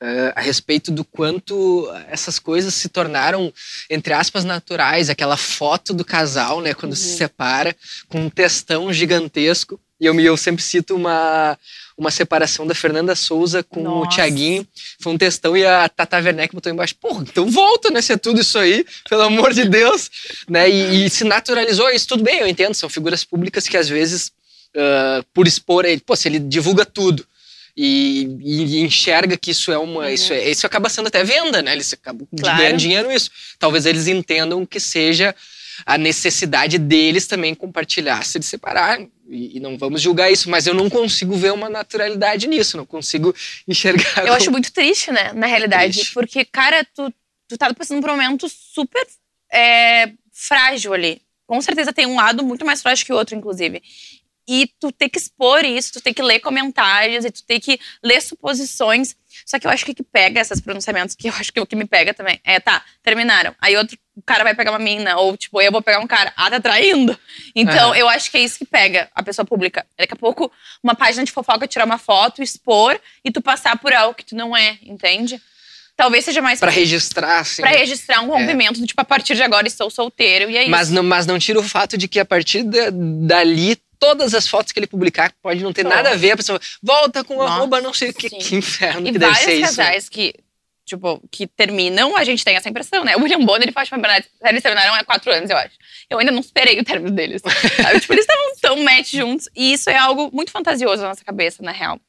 uh, a respeito do quanto essas coisas se tornaram, entre aspas, naturais. Aquela foto do casal, né, quando uhum. se separa, com um textão gigantesco. E eu, eu sempre cito uma, uma separação da Fernanda Souza com Nossa. o Tiaguinho. Foi um textão e a Tata Werneck botou embaixo. Porra, então volta, né? Se é tudo isso aí, pelo amor de Deus. né? E, e, se naturalizou isso. Tudo bem, eu entendo. São figuras públicas que às vezes uh, por expor ele. Pô, se ele divulga tudo e, e enxerga que isso é uma. Uhum. Isso, é, isso acaba sendo até venda, né? Eles acabam claro. ganhando dinheiro nisso. Talvez eles entendam que seja a necessidade deles também compartilhar, se de separar. E, e, não vamos julgar isso, mas eu não consigo ver uma naturalidade nisso, não consigo <laughs> enxergar. Eu como... acho muito triste, né, na realidade, porque, cara, tu, tu tá passando por um momento super é, frágil ali. Com certeza tem um lado muito mais frágil que o outro, inclusive. E tu ter que expor isso, tu ter que ler comentários e tu ter que ler suposições. Só que eu acho que o que pega esses pronunciamentos, que eu acho que o que me pega também é, tá, terminaram. Aí outro cara vai pegar uma mina, ou tipo, eu vou pegar um cara, ah, tá traindo. Então, uhum. eu acho que é isso que pega a pessoa pública. Daqui a pouco, uma página de fofoca tirar uma foto, expor e tu passar por algo que tu não é, entende? Talvez seja mais. Pra registrar, sim. Pra registrar um rompimento, é. tipo, a partir de agora estou solteiro, e é mas isso. Não, mas não tira o fato de que a partir dali todas as fotos que ele publicar pode não ter nada a ver. A pessoa volta com Nossa, arroba, não sei o que, que inferno e que deve ser isso. vários casais que, tipo, que terminam, a gente tem essa impressão, né? O William Bonner ele faz Bernardo, eles terminaram há quatro anos, eu acho. Eu ainda não esperei o término deles. <laughs> tipo, eles estavam tão match juntos. E isso é algo muito fantasioso na nossa cabeça, na real.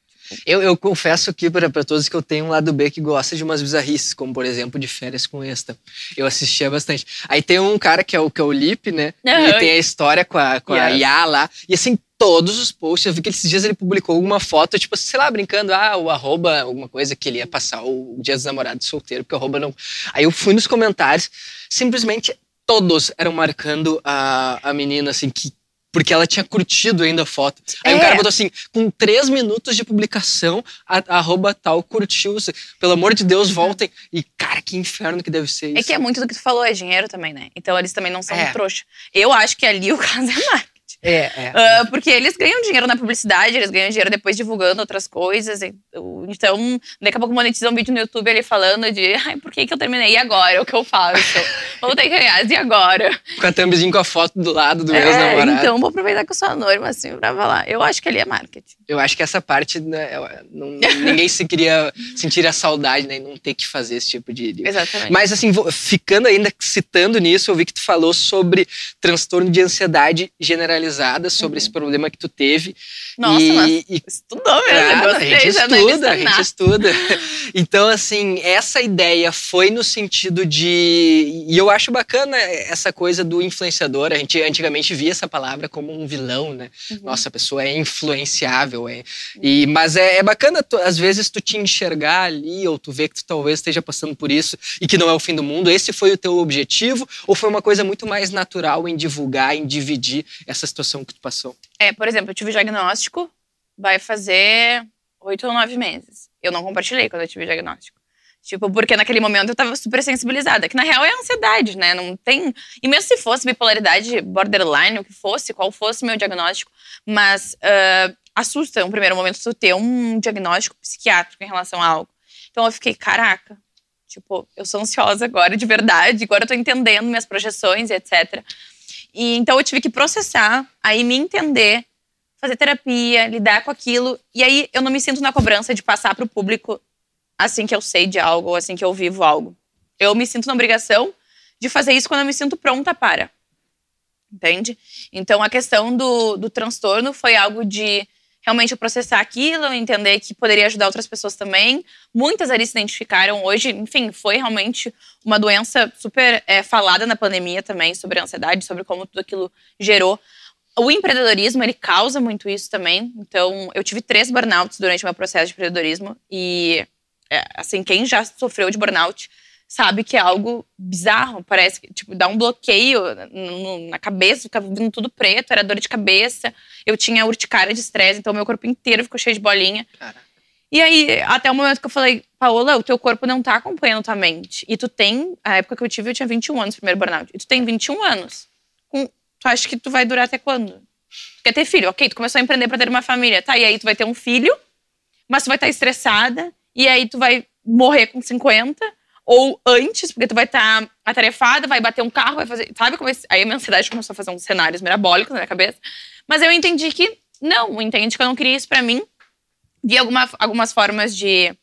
Eu, eu confesso aqui para todos que eu tenho um lado B que gosta de umas bizarrices, como por exemplo de férias com esta. Eu assistia bastante. Aí tem um cara que é o, que é o Lip, né? Uhum. E tem a história com a, com a Yá lá. E assim, todos os posts. Eu vi que esses dias ele publicou alguma foto, tipo, sei lá, brincando, ah, o arroba, alguma coisa que ele ia passar o dia dos namorados solteiro, porque o arroba não. Aí eu fui nos comentários, simplesmente todos eram marcando a, a menina, assim, que porque ela tinha curtido ainda a foto. Aí é. um cara botou assim, com três minutos de publicação, a, arroba tal curtiu. Pelo amor de Deus, voltem. E, cara, que inferno que deve ser isso. É que é muito do que tu falou, é dinheiro também, né? Então eles também não são é. trouxa. Eu acho que ali o caso é <laughs> mais. É, é. Uh, porque eles ganham dinheiro na publicidade, eles ganham dinheiro depois divulgando outras coisas. Então, daqui a pouco monetiza um vídeo no YouTube ele falando de ai, por que, que eu terminei? E agora? O que eu faço? <laughs> vou ter que ganhar, e agora? Com a thumbzinha com a foto do lado do é, ex-namorado. Então, vou aproveitar que eu sou anônima, assim, pra falar. Eu acho que ali é marketing. Eu acho que essa parte, né, não, ninguém se queria sentir a saudade, né? E não ter que fazer esse tipo de. Exatamente. Mas, assim, ficando ainda citando nisso, eu vi que tu falou sobre transtorno de ansiedade generalizada sobre uhum. esse problema que tu teve. Nossa, e, mas e, estudou mesmo. Ah, a gente estuda, a gente estuda. Então, assim, essa ideia foi no sentido de. E eu acho bacana essa coisa do influenciador. A gente antigamente via essa palavra como um vilão, né? Uhum. Nossa, a pessoa é influenciável. É. E, mas é, é bacana, tu, às vezes, tu te enxergar ali, ou tu ver que tu talvez esteja passando por isso e que não é o fim do mundo. Esse foi o teu objetivo? Ou foi uma coisa muito mais natural em divulgar, em dividir essas situação que tu passou? É, por exemplo, eu tive diagnóstico, vai fazer oito ou nove meses. Eu não compartilhei quando eu tive diagnóstico. Tipo, porque naquele momento eu tava super sensibilizada. Que na real é ansiedade, né? Não tem. E mesmo se fosse bipolaridade borderline, o que fosse, qual fosse meu diagnóstico, mas uh, assusta um primeiro momento tu ter um diagnóstico psiquiátrico em relação a algo. Então eu fiquei, caraca, tipo, eu sou ansiosa agora de verdade, agora eu tô entendendo minhas projeções e etc. E então eu tive que processar, aí me entender, fazer terapia, lidar com aquilo. E aí eu não me sinto na cobrança de passar para o público assim que eu sei de algo ou assim que eu vivo algo. Eu me sinto na obrigação de fazer isso quando eu me sinto pronta para. Entende? Então a questão do, do transtorno foi algo de realmente processar aquilo, entender que poderia ajudar outras pessoas também. Muitas ali se identificaram hoje, enfim, foi realmente uma doença super é, falada na pandemia também, sobre a ansiedade, sobre como tudo aquilo gerou. O empreendedorismo, ele causa muito isso também. Então, eu tive três burnouts durante o meu processo de empreendedorismo e, é, assim, quem já sofreu de burnout sabe que é algo bizarro. Parece que, tipo, dá um bloqueio na cabeça, fica vindo tudo preto, era dor de cabeça. Eu tinha urticária de estresse, então meu corpo inteiro ficou cheio de bolinha. E aí, até o momento que eu falei, Paola, o teu corpo não tá acompanhando tua mente. E tu tem, a época que eu tive, eu tinha 21 anos, primeiro burnout. E tu tem 21 anos. Com, tu acha que tu vai durar até quando? Tu quer ter filho? Ok, tu começou a empreender pra ter uma família. Tá, e aí tu vai ter um filho, mas tu vai estar tá estressada. E aí tu vai morrer com 50 ou antes, porque tu vai estar tá atarefada, vai bater um carro, vai fazer. Sabe como. Esse, aí a minha ansiedade começou a fazer uns cenários mirabólicos na minha cabeça. Mas eu entendi que não, entendi que eu não queria isso para mim. Vi alguma, algumas formas de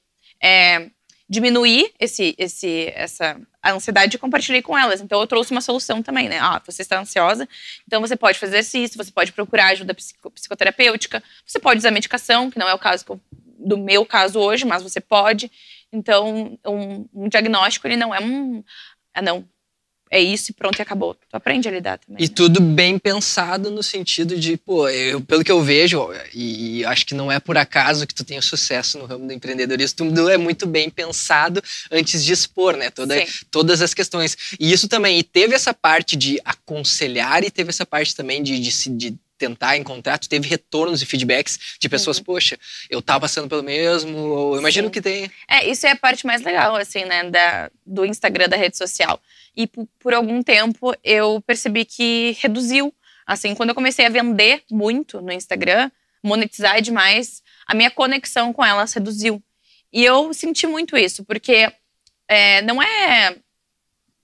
é, diminuir esse, esse, essa ansiedade e compartilhei com elas. Então eu trouxe uma solução também, né? Ah, você está ansiosa, então você pode fazer exercício, você pode procurar ajuda psicoterapêutica, você pode usar medicação, que não é o caso do meu caso hoje, mas você pode. Então, um, um diagnóstico, ele não é um. Ah, não, é isso e pronto e acabou. Tu aprende a lidar também. E né? tudo bem pensado no sentido de, pô, eu, pelo que eu vejo, e, e acho que não é por acaso que tu tenha sucesso no ramo do empreendedorismo, tudo é muito bem pensado antes de expor, né? Toda, todas as questões. E isso também, e teve essa parte de aconselhar e teve essa parte também de, de, de tentar encontrar, tu teve retornos e feedbacks de pessoas, uhum. poxa, eu tava passando pelo mesmo, ou imagino Sim. que tem. É, isso é a parte mais legal, assim, né, da, do Instagram, da rede social. E por, algum tempo eu percebi que reduziu. Assim, quando eu comecei a vender muito no Instagram, monetizar demais, a minha conexão com elas reduziu. E eu senti muito isso, porque é, não é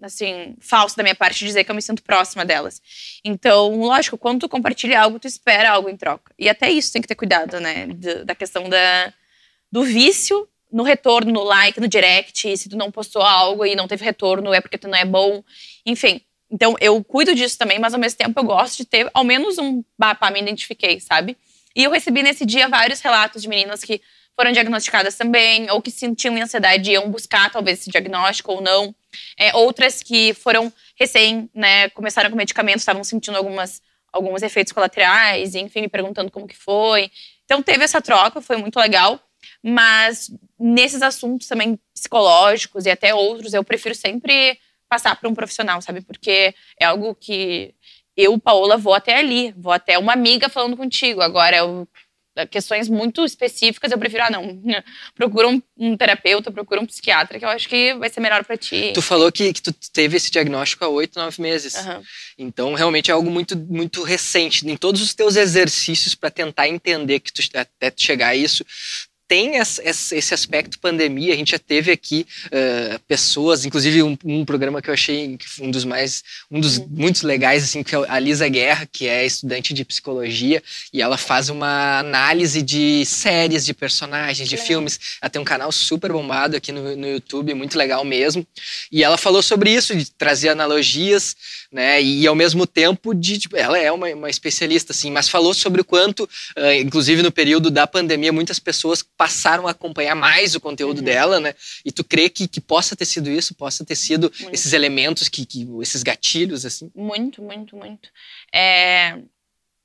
assim, falso da minha parte dizer que eu me sinto próxima delas. Então, lógico, quando tu compartilha algo, tu espera algo em troca. E até isso tem que ter cuidado, né? Da, questão da, do vício no retorno, no like, no direct. Se tu não postou algo e não teve retorno, é porque tu não é bom. Enfim. Então, eu cuido disso também, mas ao mesmo tempo eu gosto de ter ao menos um pá, me identifiquei, sabe? E eu recebi nesse dia vários relatos de meninas que foram diagnosticadas também, ou que sentiam ansiedade e iam buscar talvez esse diagnóstico ou não. É, outras que foram recém, né, começaram com medicamentos, estavam sentindo algumas, alguns efeitos colaterais, enfim, me perguntando como que foi. Então teve essa troca, foi muito legal. Mas nesses assuntos também psicológicos e até outros, eu prefiro sempre passar para um profissional, sabe? Porque é algo que eu, Paola, vou até ali, vou até uma amiga falando contigo. Agora, eu questões muito específicas, eu prefiro, ah, não, <laughs> procura um, um, terapeuta, procura um psiquiatra, que eu acho que vai ser melhor para ti. Tu falou que, que tu teve esse diagnóstico há oito, nove meses. Uhum. Então, realmente é algo muito, muito recente. Em todos os teus exercícios para tentar entender que tu, até chegar a isso, tem esse aspecto pandemia. A gente já teve aqui uh, pessoas, inclusive um, um, programa que eu achei um dos mais, um dos uhum. muitos legais, assim, que é a Lisa Guerra, que é estudante de psicologia, e ela faz uma análise de séries, de personagens, de filmes. Ela tem um canal super bombado aqui no, no YouTube, muito legal mesmo. E ela falou sobre isso, de trazer analogias, né? E ao mesmo tempo de, tipo, ela é uma, uma especialista, assim, mas falou sobre o quanto, uh, inclusive no período da pandemia, muitas pessoas passaram a acompanhar mais o conteúdo uhum. dela, né? E tu crê que, que possa ter sido isso, possa ter sido muito. esses elementos, que, que, esses gatilhos, assim? Muito, muito, muito. É,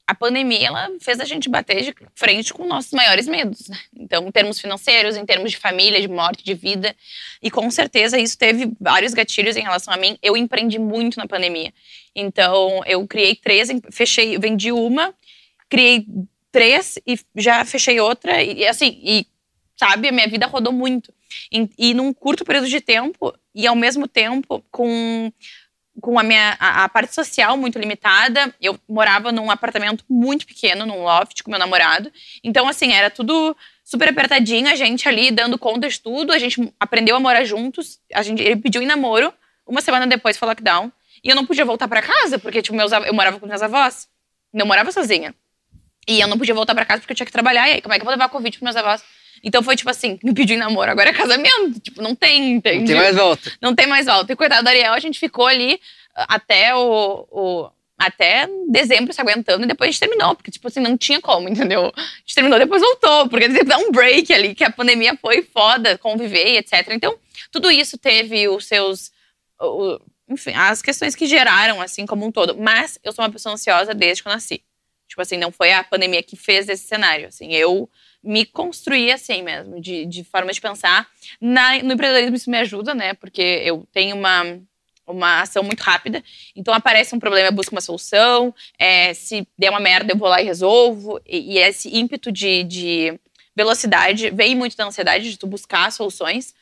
a pandemia ela fez a gente bater de frente com nossos maiores medos. Né? Então, em termos financeiros, em termos de família, de morte, de vida. E com certeza isso teve vários gatilhos em relação a mim. Eu empreendi muito na pandemia. Então, eu criei três, fechei, vendi uma, criei três e já fechei outra. E, assim, e sabe, a minha vida rodou muito. E, e, num curto período de tempo, e ao mesmo tempo com, com a minha a, a, parte social muito limitada. Eu morava num apartamento muito pequeno, num loft com meu namorado. Então, assim, era tudo super apertadinho, a gente ali dando conta de tudo. A gente aprendeu a morar juntos. A gente, ele pediu em namoro. Uma semana depois foi lockdown. E eu não podia voltar para casa, porque tipo, meus, eu morava com meus avós. Não morava sozinha. E eu não podia voltar para casa porque eu tinha que trabalhar. E aí, como é que eu vou levar Covid pros meus avós? Então foi tipo assim, me pediu em namoro, agora é casamento. Tipo, não tem, entende? Não tem mais volta. Não tem mais volta. E coitado do Ariel, a gente ficou ali ah, até o, o até dezembro se aguentando e depois a gente terminou, porque, tipo assim, não tinha como, entendeu? A gente terminou, depois voltou, porque teve que dar um break ali, que a pandemia foi foda, conviver e etc. Então, tudo isso teve os seus. O, enfim, as questões que geraram, assim, como um todo. Mas eu sou uma pessoa ansiosa desde que eu nasci. Tipo assim, não foi a pandemia que fez esse cenário. Assim, eu me construí assim mesmo, de, de forma de pensar. Na, no empreendedorismo isso me ajuda, né? Porque eu tenho uma, uma ação muito rápida. Então aparece um problema, eu busco uma solução. É, se der uma merda, eu vou lá e resolvo. E, e esse ímpeto de, de velocidade vem muito da ansiedade de tu buscar soluções.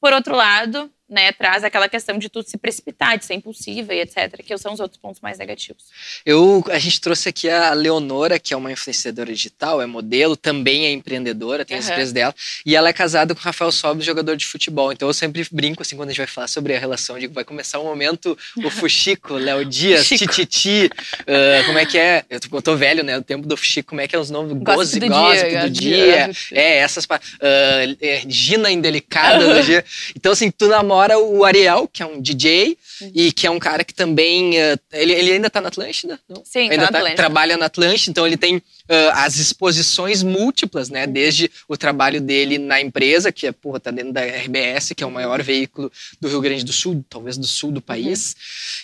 Por outro lado, né, traz aquela questão de tudo se precipitar, de ser impulsiva e etc., que são os outros pontos mais negativos. Eu, a gente trouxe aqui a Leonora, que é uma influenciadora digital, é modelo, também é empreendedora, tem uhum. as empresas dela, e ela é casada com o Rafael Sobres, jogador de futebol. Então eu sempre brinco assim quando a gente vai falar sobre a relação, digo, vai começar um momento o <laughs> Fuxico, Léo Dias, Tititi, uh, como é que é? Eu, eu tô velho, né? O tempo do Fuxico, como é que é os nomes? Goze, do gossip dia, do dia. É, essas uh, Gina Indelicada <laughs> do dia. Então, assim, tu namora fora o Ariel, que é um DJ uhum. e que é um cara que também. Uh, ele, ele ainda tá na Atlântida? Não? Sim, ainda tá, tá trabalha na Atlântida, então ele tem uh, as exposições múltiplas, né? Desde o trabalho dele na empresa, que é, porra, tá dentro da RBS, que é o maior veículo do Rio Grande do Sul, talvez do sul do país.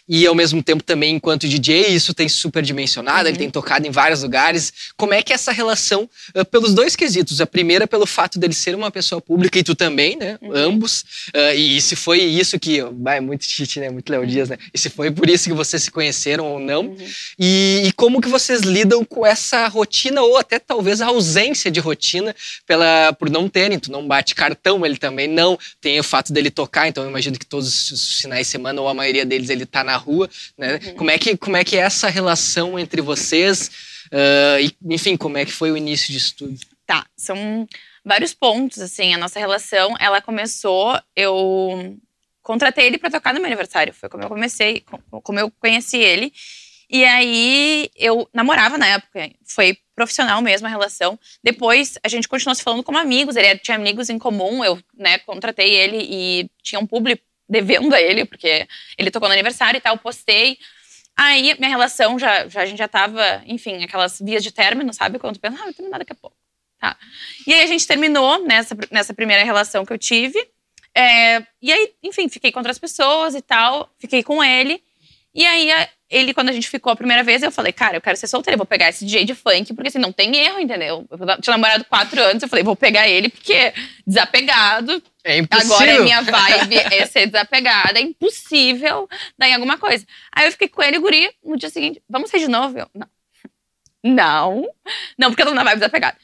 Uhum. E ao mesmo tempo também, enquanto DJ, isso tem superdimensionado, uhum. ele tem tocado em vários lugares. Como é que é essa relação, uh, pelos dois quesitos? A primeira, pelo fato dele ser uma pessoa pública e tu também, né? Uhum. Ambos. Uh, e se foi isso que. Vai, muito Titi, né? Muito Léo Uhum. Dias, né? E se foi por isso que vocês se conheceram ou não. Uhum. E, e como que vocês lidam com essa rotina, ou até talvez a ausência de rotina, pela, por não terem, tu não bate cartão, ele também não. Tem o fato dele tocar, então eu imagino que todos os finais de semana, ou a maioria deles, ele tá na rua, né? Uhum. Como, é que, como é que é essa relação entre vocês? Ah, e, enfim, como é que foi o início disso tudo? Tá, são vários pontos, assim, a nossa relação, ela começou, eu contratei ele pra tocar no meu aniversário, foi como eu comecei, com- como eu conheci ele, e aí eu namorava na época, foi profissional mesmo a relação, depois a gente continuou se falando como amigos, ele era- tinha amigos em comum, eu, né, contratei ele e tinha um público devendo a ele, porque ele tocou no aniversário e tal, postei, Aí minha relação já, já a gente já tava, enfim, aquelas vias de término, sabe? Quando tu pensa, ah, vai terminar daqui a pouco. Tá. E aí a gente terminou nessa, nessa primeira relação que eu tive. É, e aí, enfim, fiquei com outras pessoas e tal, fiquei com ele. E aí, a- ele, quando a gente ficou a primeira vez, eu falei, cara, eu quero ser solteira, eu vou pegar esse DJ de funk, porque assim, não tem erro, entendeu? Eu tinha namorado quatro anos, eu falei, vou pegar ele, porque desapegado, É impossível. Agora é minha vibe é ser desapegada, é impossível dar em alguma coisa. Aí eu fiquei com ele, guri, no dia seguinte, vamos sair de novo? Eu, não. <laughs> Não. Não, porque eu tô na vibe desapegada.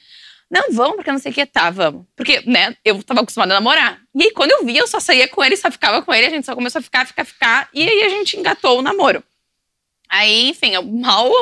Não, vamos, porque não sei o que. Tá, vamos. Porque, né, eu tava acostumada a namorar. E aí, quando eu vi, eu só saía com ele, só ficava com ele, a gente só começou a ficar, ficar, ficar. E aí a gente engatou o namoro. Aí, enfim, eu mal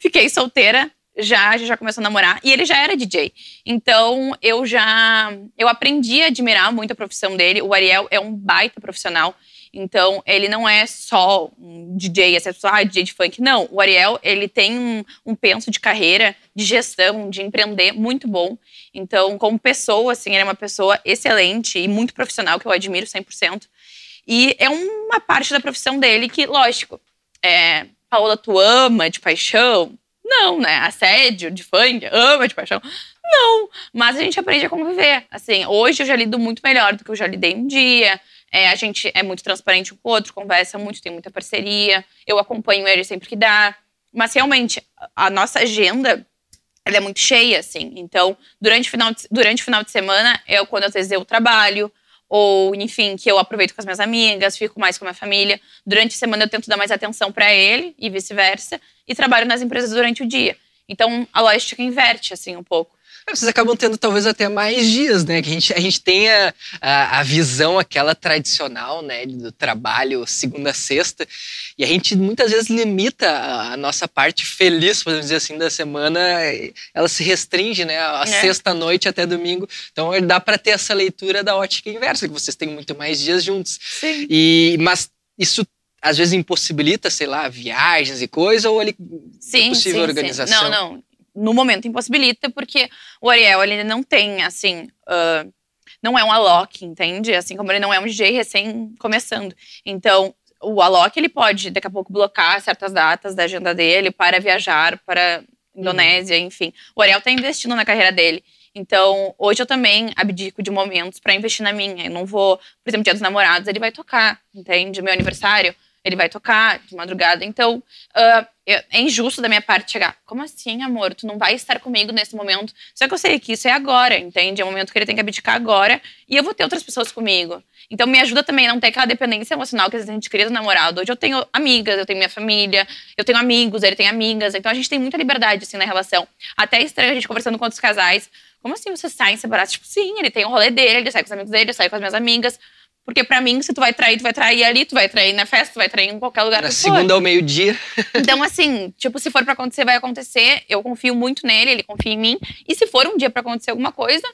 fiquei solteira, já, já começou a namorar. E ele já era DJ. Então, eu já. Eu aprendi a admirar muito a profissão dele. O Ariel é um baita profissional. Então, ele não é só um DJ, essa pessoa, ah, DJ de funk. Não, o Ariel, ele tem um, um penso de carreira, de gestão, de empreender muito bom. Então, como pessoa, assim, ele é uma pessoa excelente e muito profissional, que eu admiro 100%. E é uma parte da profissão dele que, lógico, é, Paola, tu ama de paixão? Não, né? Assédio de funk, ama de paixão? Não, mas a gente aprende a conviver. Assim, hoje eu já lido muito melhor do que eu já lidei um dia. É, a gente é muito transparente um com o outro, conversa muito, tem muita parceria. Eu acompanho ele sempre que dá. Mas realmente, a nossa agenda ela é muito cheia, assim. Então, durante o final de, durante final de semana, eu, quando às vezes eu trabalho, ou, enfim, que eu aproveito com as minhas amigas, fico mais com a minha família. Durante a semana, eu tento dar mais atenção para ele e vice-versa. E trabalho nas empresas durante o dia. Então, a lógica inverte, assim, um pouco. Vocês acabam tendo talvez até mais dias, né? Que a gente, a gente tem a, a, a visão aquela tradicional, né? Do trabalho segunda a sexta. E a gente muitas vezes limita a, a nossa parte feliz, podemos dizer assim, da semana. Ela se restringe, né? A É. sexta-noite até domingo. Então dá para ter essa leitura da ótica inversa, que vocês têm muito mais dias juntos. Sim. E, mas isso às vezes impossibilita, sei lá, viagens e coisa, ou ele Sim, possível sim, organização? Sim. Não, não. No momento impossibilita, porque o Ariel, ele não tem, assim... ah, não é um Alok, entende? Assim como ele não é um DJ recém começando. Então, o Alok, ele pode, daqui a pouco, blocar certas datas da agenda dele para viajar para Indonésia, enfim. O Ariel tá investindo na carreira dele. Então, hoje eu também abdico de momentos para investir na minha. Eu não vou, por exemplo, dia dos namorados, ele vai tocar, entende? Meu aniversário, ele vai tocar de madrugada. Então, eu- é injusto da minha parte chegar. Como assim, amor? Tu não vai estar comigo nesse momento? Só que eu sei que isso é agora, entende? É o momento que ele tem que abdicar agora e eu vou ter outras pessoas comigo. Então, me ajuda também a não ter aquela dependência emocional que às vezes a gente cria do namorado. Hoje eu tenho amigas, eu tenho minha família, eu tenho amigos, ele tem amigas. Então, a gente tem muita liberdade, assim, na relação. Até é estranho a gente conversando com outros casais. Como assim vocês saem separados? Tipo, sim, ele tem o rolê dele, ele sai com os amigos dele, eu saio com as minhas amigas. Porque pra mim, se tu vai trair, tu vai trair ali, tu vai trair na festa, tu vai trair em qualquer lugar na for. segunda ao meio-dia. Então, assim, tipo, se for pra acontecer, vai acontecer. Eu confio muito nele, ele confia em mim. E se for um dia pra acontecer alguma coisa,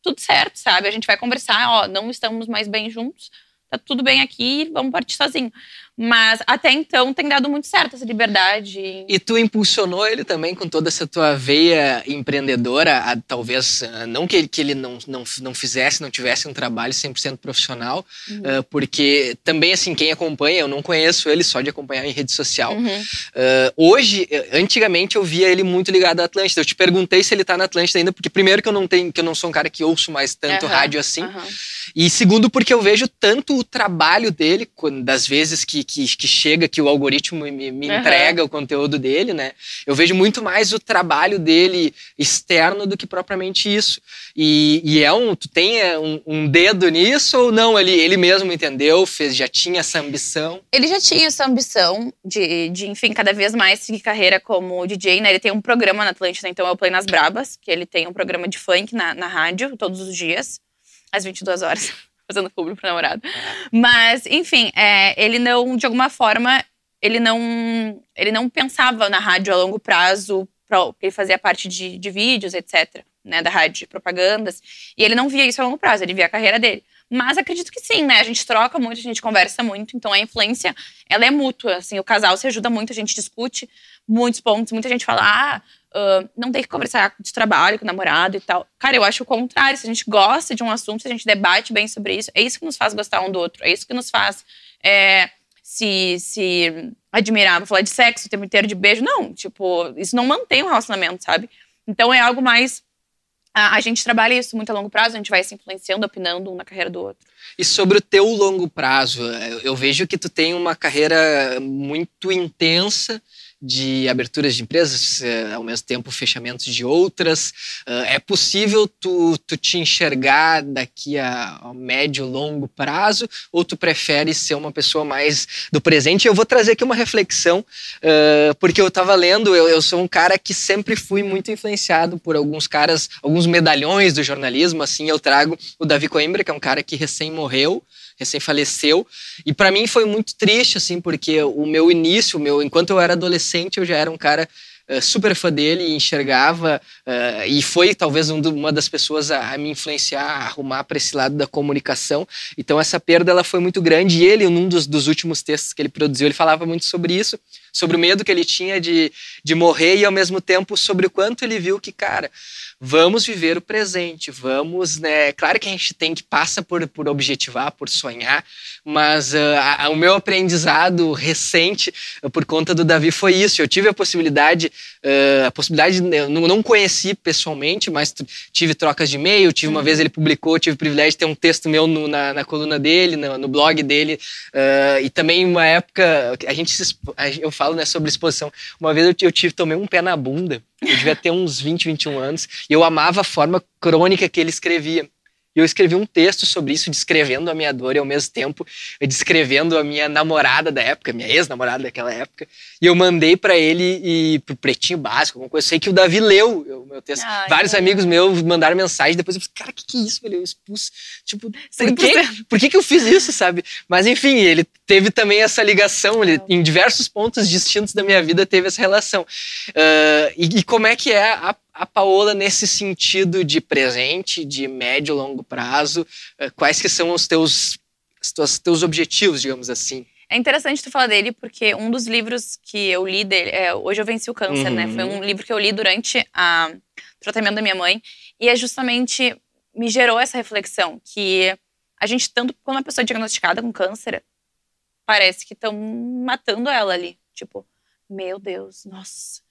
tudo certo, sabe? A gente vai conversar, ó, não estamos mais bem juntos, tá tudo bem aqui, vamos partir sozinho. Mas até então tem dado muito certo essa liberdade. E tu impulsionou ele também com toda essa tua veia empreendedora, a, talvez, ah, não que, ele- que ele não, não, não fizesse, não tivesse um trabalho 100% profissional, Uhum. ah, porque também, assim, quem acompanha, eu não conheço ele só de acompanhar em rede social. Uhum. Ah, hoje, eh, antigamente eu via ele muito ligado à Atlântida. Eu te perguntei se ele tá na Atlântida ainda, porque primeiro que eu não tenho, que eu não sou um cara que ouço mais tanto Aham, rádio assim. E segundo, porque eu vejo tanto o trabalho dele, das vezes que, que, que chega, que o algoritmo me, me uhum. entrega o conteúdo dele, né? Eu vejo muito mais o trabalho dele externo do que propriamente isso. E, e é um, tu tem é, um, um, dedo nisso ou não? Ele, ele mesmo entendeu, fez, já tinha essa ambição? Ele já tinha essa ambição de, de enfim, cada vez mais seguir carreira como DJ, né? Ele tem um programa na Atlântida, então é o Play nas Brabas, que ele tem um programa de funk na, na rádio todos os dias, às 22 horas fazendo público pro namorado. Mas, enfim, é, ele não, de alguma forma, ele não, ele não pensava na rádio a longo prazo, porque ele fazia parte de, de vídeos, etc., né, da rádio, de propagandas, e ele não via isso a longo prazo, ele via a carreira dele. Mas acredito que sim, né? A gente troca muito, a gente conversa muito, então a influência, ela é mútua, assim, o casal se ajuda muito, a gente discute muitos pontos, muita gente fala, ah, uh, não tem que conversar de trabalho com o namorado e tal. Cara, eu acho o contrário. Se a gente gosta de um assunto, se a gente debate bem sobre isso, é isso que nos faz gostar um do outro. É isso que nos faz é, se, se admirar. Vou falar de sexo o tempo inteiro, de beijo. Não, tipo, isso não mantém um relacionamento, sabe? Então é algo mais. A, a gente trabalha isso muito a longo prazo, a gente vai se influenciando, opinando um na carreira do outro. E sobre o teu longo prazo, eu vejo que tu tem uma carreira muito intensa de aberturas de empresas, eh, ao mesmo tempo fechamentos de outras. Eh, é possível tu, tu te enxergar daqui a, a médio, longo prazo ou tu prefere ser uma pessoa mais do presente? Eu vou trazer aqui uma reflexão, eh, porque eu estava lendo, eu, eu sou um cara que sempre fui muito influenciado por alguns caras, alguns medalhões do jornalismo, assim, eu trago o Davi Coimbra, que é um cara que recém morreu, recém faleceu. E para mim foi muito triste, assim, porque o meu início, o meu, enquanto eu era adolescente, eu já era um cara uh, super fã dele enxergava, uh, e foi talvez um do, uma das pessoas a, a, me influenciar, a arrumar para esse lado da comunicação. Então essa perda ela foi muito grande. E ele, num dos, dos últimos textos que ele produziu, ele falava muito sobre isso, sobre o medo que ele tinha de, de morrer e ao mesmo tempo sobre o quanto ele viu que, cara, vamos viver o presente, vamos, né? Claro que a gente tem que passa por, por objetivar, por sonhar, mas uh, a, o meu aprendizado recente uh, por conta do Davi foi isso. Eu tive a possibilidade, uh, a possibilidade, eu não, não conheci pessoalmente, mas tive trocas de e-mail, tive uma uhum. vez ele publicou, tive o privilégio de ter um texto meu no, na, na, coluna dele, no, no blog dele, e também uma época a gente eu falo né, sobre exposição. Uma vez eu, eu tive tomei um pé na bunda eu devia ter uns 20, 21 anos. E eu amava a forma crônica que ele escrevia. E eu escrevi um texto sobre isso, descrevendo a minha dor e ao mesmo tempo descrevendo a minha namorada da época, minha ex-namorada daquela época. E eu mandei para ele e pro Pretinho Básico, alguma coisa. Eu sei que o Davi leu o meu texto. Ai, Vários amigos meus mandaram mensagem, depois eu falei, cara, o que, que é isso, velho? Eu expus. Tipo, por, quê? por que, que eu fiz isso, sabe? Mas enfim, ele teve também essa ligação, ele, em diversos pontos distintos da minha vida teve essa relação. Uh, e, e como é que é a a Paola nesse sentido de presente, de médio e longo prazo? Eh, quais que são os teus, os teus objetivos, digamos assim? É interessante tu falar dele, porque um dos livros que eu li dele, é, Hoje Eu Venci o Câncer, uhum. né? Foi um uhum. livro que eu li durante o tratamento da minha mãe. E é justamente, me gerou essa reflexão, que a gente, tanto quando uma pessoa é diagnosticada com câncer, parece que estão matando ela ali. Tipo, meu Deus, nossa,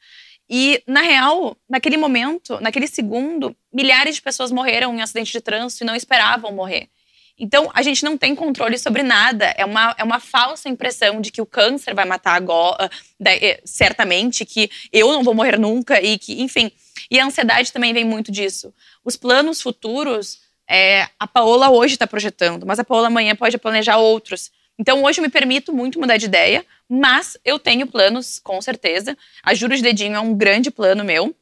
e, na real, naquele momento, naquele segundo, milhares de pessoas morreram em acidente de trânsito e não esperavam morrer. Então, a gente não tem controle sobre nada. É uma, é uma falsa impressão de que o câncer vai matar agora, eh, certamente, que eu não vou morrer nunca e que, enfim. E a ansiedade também vem muito disso. Os planos futuros, é, a Paola hoje está projetando, mas a Paola amanhã pode planejar outros. Então, hoje eu me permito muito mudar de ideia, mas eu tenho planos, com certeza. A Juros de Dedinho é um grande plano meu.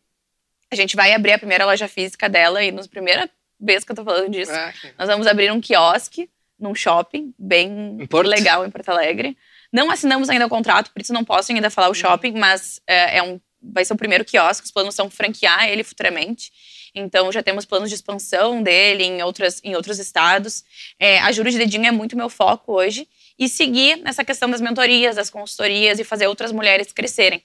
A gente vai abrir a primeira loja física dela e nos primeira vez que eu tô falando disso, ah, nós vamos abrir um quiosque num shopping bem legal em Porto Alegre. Não assinamos ainda o contrato, por isso não posso ainda falar o shopping, mas é, é um, vai ser o primeiro quiosque. Os planos são franquear ele futuramente. Então já temos planos de expansão dele em, outras, em outros estados. É, a Juros de Dedinho é muito meu foco hoje e seguir nessa questão das mentorias, das consultorias e fazer outras mulheres crescerem.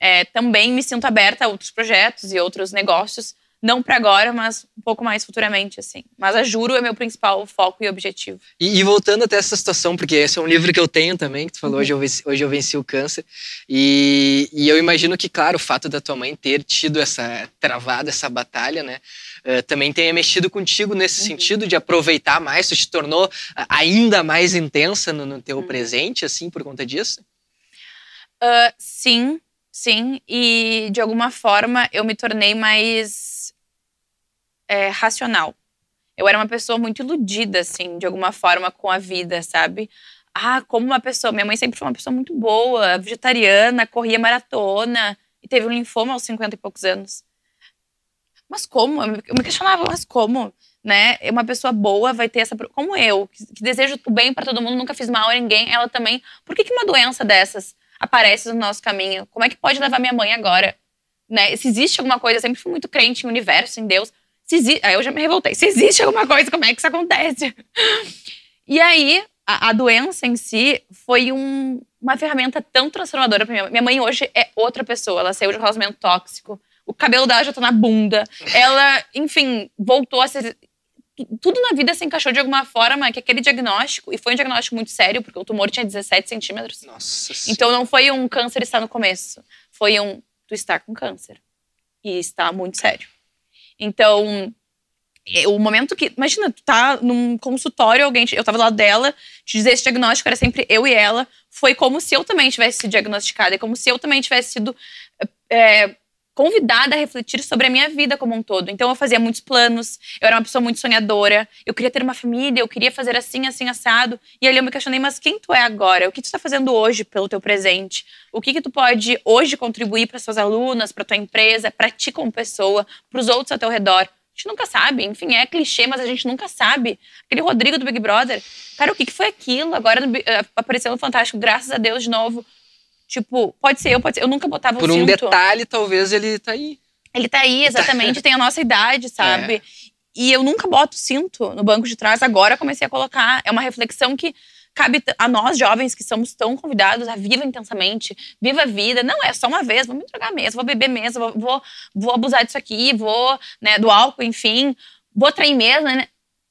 É, também me sinto aberta a outros projetos e outros negócios, Não para agora, mas um pouco mais futuramente, assim. Mas a Juro é meu principal foco e objetivo. E, e, voltando até essa situação, porque esse é um livro que eu tenho também, que tu falou, uhum. hoje, eu venci, hoje eu venci o câncer. E, e eu imagino que, claro, o fato da tua mãe ter tido essa travada, essa batalha, né? Uh, também tenha mexido contigo nesse uhum. sentido de aproveitar mais, tu te tornou ainda mais intensa no, no teu uhum. presente, assim, por conta disso? Uh, sim, sim. E de alguma forma eu me tornei mais é, racional. Eu era uma pessoa muito iludida, assim, de alguma forma com a vida, sabe? Ah, como uma pessoa. Minha mãe sempre foi uma pessoa muito boa, vegetariana, corria maratona e teve um linfoma aos 50 e poucos anos. Mas como? Eu me questionava, mas como? Né? Uma pessoa boa vai ter essa. Como eu, que, desejo o bem para todo mundo, nunca fiz mal a ninguém, ela também. Por que, que uma doença dessas aparece no nosso caminho? Como é que pode levar minha mãe agora? Né? Se existe alguma coisa, eu sempre fui muito crente em universo, em Deus. Aí eu já me revoltei. Se existe alguma coisa, como é que isso acontece? E aí, a, a doença em si foi um, uma ferramenta tão transformadora para minha mãe. Minha mãe hoje é outra pessoa. Ela saiu de um relacionamento tóxico. O cabelo dela já tá na bunda. Ela, enfim, voltou a ser tudo na vida se encaixou de alguma forma que aquele diagnóstico, e foi um diagnóstico muito sério, porque o tumor tinha 17 centímetros. Nossa Então não foi um câncer está no começo, foi um tu está com câncer. E está muito sério. Então, é, o momento que. Imagina, tu tá num consultório, alguém. Eu tava do lado dela, te dizer esse diagnóstico era sempre eu e ela. Foi como se eu também tivesse sido diagnosticada, é como se eu também tivesse sido. É, convidada a refletir sobre a minha vida como um todo. Então eu fazia muitos planos, eu era uma pessoa muito sonhadora, eu queria ter uma família, eu queria fazer assim, assim, assado. E ali eu me questionei, mas quem tu é agora? O que tu está fazendo hoje pelo teu presente? O que que tu pode hoje contribuir para suas alunas, para tua empresa, para ti como pessoa, para os outros ao teu redor? A gente nunca sabe, enfim, é clichê, mas a gente nunca sabe. Aquele Rodrigo do Big Brother, cara, o que, que foi aquilo? Agora eh, apareceu no Fantástico, graças a Deus, de novo Tipo, pode ser eu, pode ser. Eu nunca botava Por um, um detalhe, talvez ele tá aí. Ele tá aí, exatamente, tem a nossa idade, sabe? É. E eu nunca boto cinto no banco de trás, agora comecei a colocar. É uma reflexão que cabe a nós jovens que somos tão convidados a viva intensamente, viva a vida. Não é só uma vez, vou me drogar mesmo, vou beber mesmo, vou, vou, vou abusar disso aqui, vou, né, do álcool, enfim, vou trair mesmo, né?